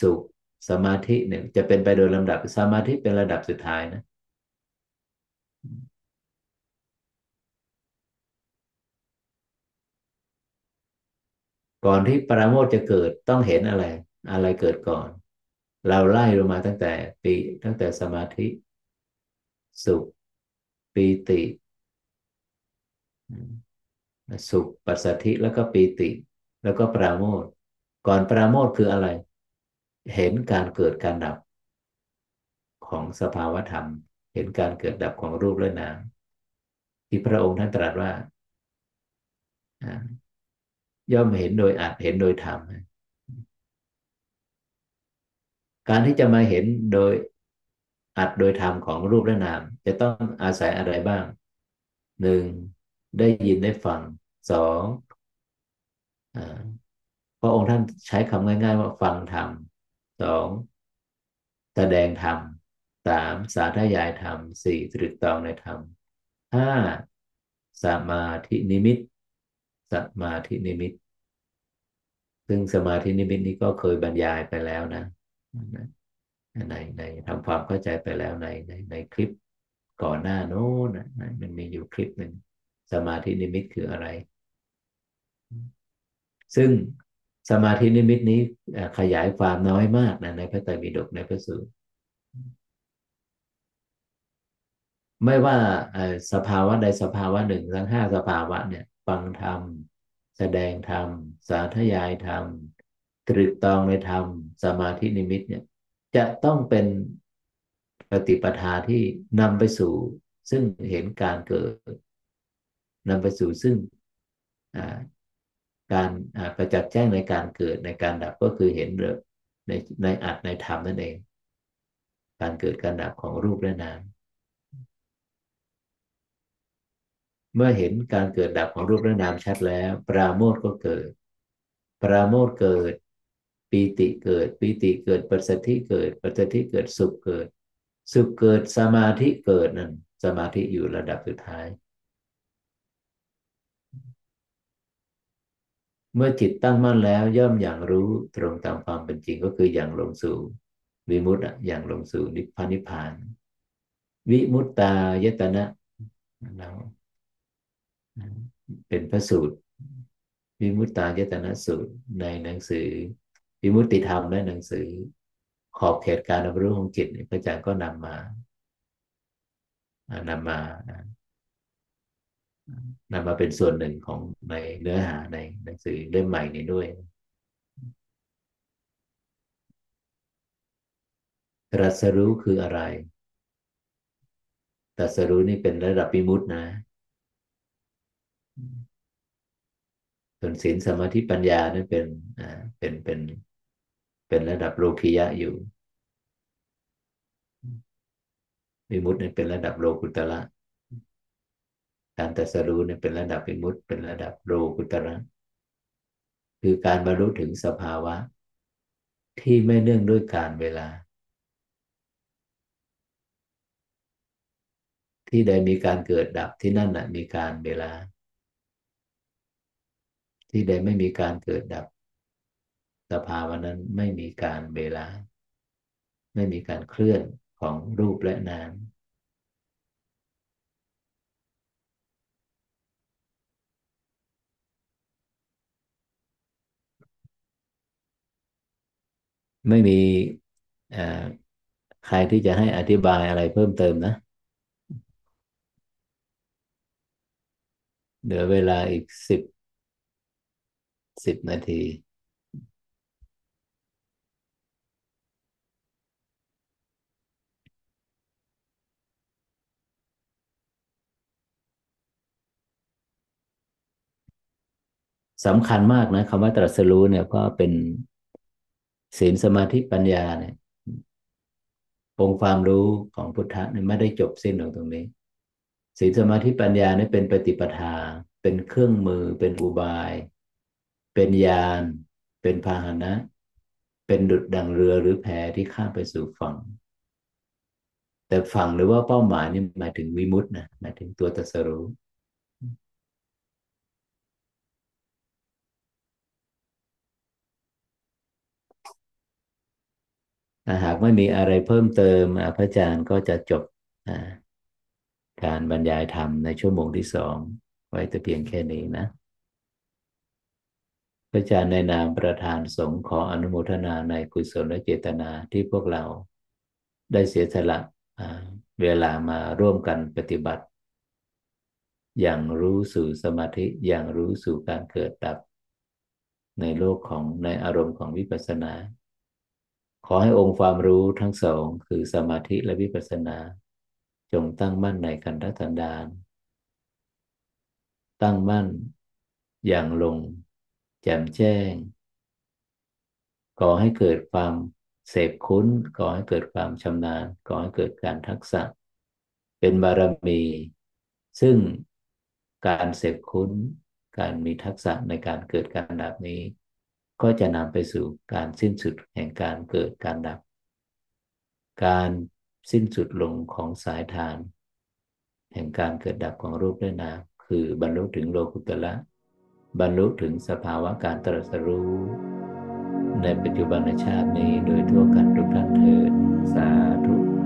สุข สมาธิเนี่ยจะเป็นไปโดยลำดับสมาธิเป็นระดับสุดท้ายนะก่อนที่ปราโมทจะเกิดต้องเห็นอะไร อะไรเกิดก่อน เราไล่ลงมาตั้งแต่ปีตั้งแต่สมาธิ สุขปีติ สุขปัสสัทธิแล้วก็ปีติ แล้วก็ปราโมทก่อนปราโมทคืออะไร เห็นการเกิดการดับของสภาวธรรม เห็นการเกิดดับของรูปและนามที่พระองค์ท่านตรัสว่าย่อมเห็นโดยอาจเห็นโดยธรรม การที่จะมาเห็นโดยอัดโดยธรรมของรูปและนาม จะต้องอาศัยอะไรบ้างหนึ่งได้ยินได้ฟังสองพระองค์ท่านใช้คำง่าย ๆ ว่าฟังธรรมสองแสดงธรรมสามสาธยายธรรมสี่ตรึกตองในธรรมห้าสมาธินิมิตสมาธินิมิต ซึ่งสมาธินิมิตนี้ก็เคยบรรยายไปแล้วนะ ในในทำความเข้าใจไปแล้วในในในคลิปก่อนหน้าโน้นนะมันมีอยู่คลิปหนึ่งสมาธินิมิตคืออะไร ซึ่งสมาธินิมิตนี้ขยายความน้อยมากนะในพระไตรปิฎกในพระสูตรไม่ว่าสภาวะใดสภาวะหนึ่งทั้งห้าสภาวะเนี่ย ฟังธรรม แสดงธรรม สาธยายธรรม ตรึกตองในธรรมสมาธินิมิตเนี่ยจะต้องเป็นปฏิปทาที่นำไปสู่ ซึ่งเห็นการเกิดนำไปสู่ซึ่งการประจักษ์แจ้งในการเกิดในการดับก็คือเห็นในในอัดในธรรมนั่นเอง การเกิดการดับของรูปและนามเมื่อเห็นการเกิดดับของรูปและนามชัดแล้ว ปราโมทก็เกิด ปราโมทเกิด ปีติเกิด ปีติเกิด ปัสสธิเกิด ปัสสธิเกิดสุขเกิด สุขเกิดสมาธิเกิดนั่นสมาธิอยู่ระดับสุดท้าย เมื่อจิตตั้งมั่นแล้วย่อมอย่างรู้ตรงตามความเป็นจริงก็คืออย่างลงสู่วิมุตต์อย่างลงสู่นิพพานิพาน วิมุตตายตนะเราเป็นพระสูตรวิมุตตายตนะสูตรในหนังสือ วิมุตติธรรมและหนังสือ ขอบเขตการรับรู้ของจิตพระอาจารย์ก็นำมานำมานำมาเป็นส่วนหนึ่งของในเนื้อหาในหนังสือเล่มใหม่นี้ด้วยตรัสรู้คืออะไรตรัสรู้นี่เป็นระดับปิมุตนะส่วนศีลสมาธิปัญญานั่นเป็นอ่าเป็นเป็น เป็นระดับโลคิยะอยู่ วิมุตต์เนี่ยเป็นระดับโลกุตระการตัสรู้เนี่ยเป็นระดับวิมุตต์เป็นระดับโลกุตระคือการบรรลุถึงสภาวะ ที่ไม่เนื่องด้วยการเวลา ที่ใดมีการเกิดดับที่นั่นนะมีการเวลา ที่ใดไม่มีการเกิดดับ สภาวะนั้นไม่มีการเวลา ไม่มีการเคลื่อนของรูปและนามไม่มีใครที่จะให้อธิบายอะไรเพิ่มเติมนะ เหลือเวลาอีกสิบสิบนาที สำคัญมากนะคำว่าตรัสรู้เนี่ยเพราะเป็นศีลสมาธิปัญญาเนี่ยองค์ความรู้ของพุทธะเนี่ยไม่ได้จบสิ้นลงตรงนี้ศีลสมาธิปัญญาเนี่ยเป็นปฏิปทา เป็นเครื่องมือ เป็นอุบาย เป็นยาน เป็นพาหนะ เป็นดุดดังเรือหรือแพที่ข้ามไปสู่ฝั่ง แต่ฝั่งหรือว่าเป้าหมายนี่หมายถึงวิมุตต์นะหมายถึงตัวตัสรู้ หากไม่มีอะไรเพิ่มเติมพระอาจารย์ก็จะจบการบรรยายธรรมในชั่วโมงที่สองไว้แต่เพียงแค่นี้นะพระอาจารย์ในนามประธานสงฆ์ขออนุโมทนาในกุศลและเจตนาที่พวกเรา ได้เสียสละเวลามาร่วมกันปฏิบัติ อย่างรู้สู่สมาธิอย่างรู้สู่การเกิดดับ ในโลกของในอารมณ์ของวิปัสสนา ขอให้องค์ความรู้ทั้งสองคือสมาธิและวิปัสสนา จงตั้งมั่นในขันธสันดาน ตั้งมั่น อย่างลง แจ่มแจ้ง ก่อให้เกิดความเสพคุ้น ก่อให้เกิดความชำนาญ ก่อให้เกิดการทักษะ เป็นบารมี ซึ่งการเสพคุ้น การมีทักษะในการเกิดการดับนี้ ก็จะนำไปสู่การสิ้นสุดแห่งการเกิดการดับ การสิ้นสุดลงของสายทาน แห่งการเกิดดับของรูปด้วยนามคือบรรลุถึงโลกุตละบรรลุถึงสภาวะการตรัสรู้ ในปัจจุบันชาตินี้โดยทั่วกันทุกท่านเถิดสาธุ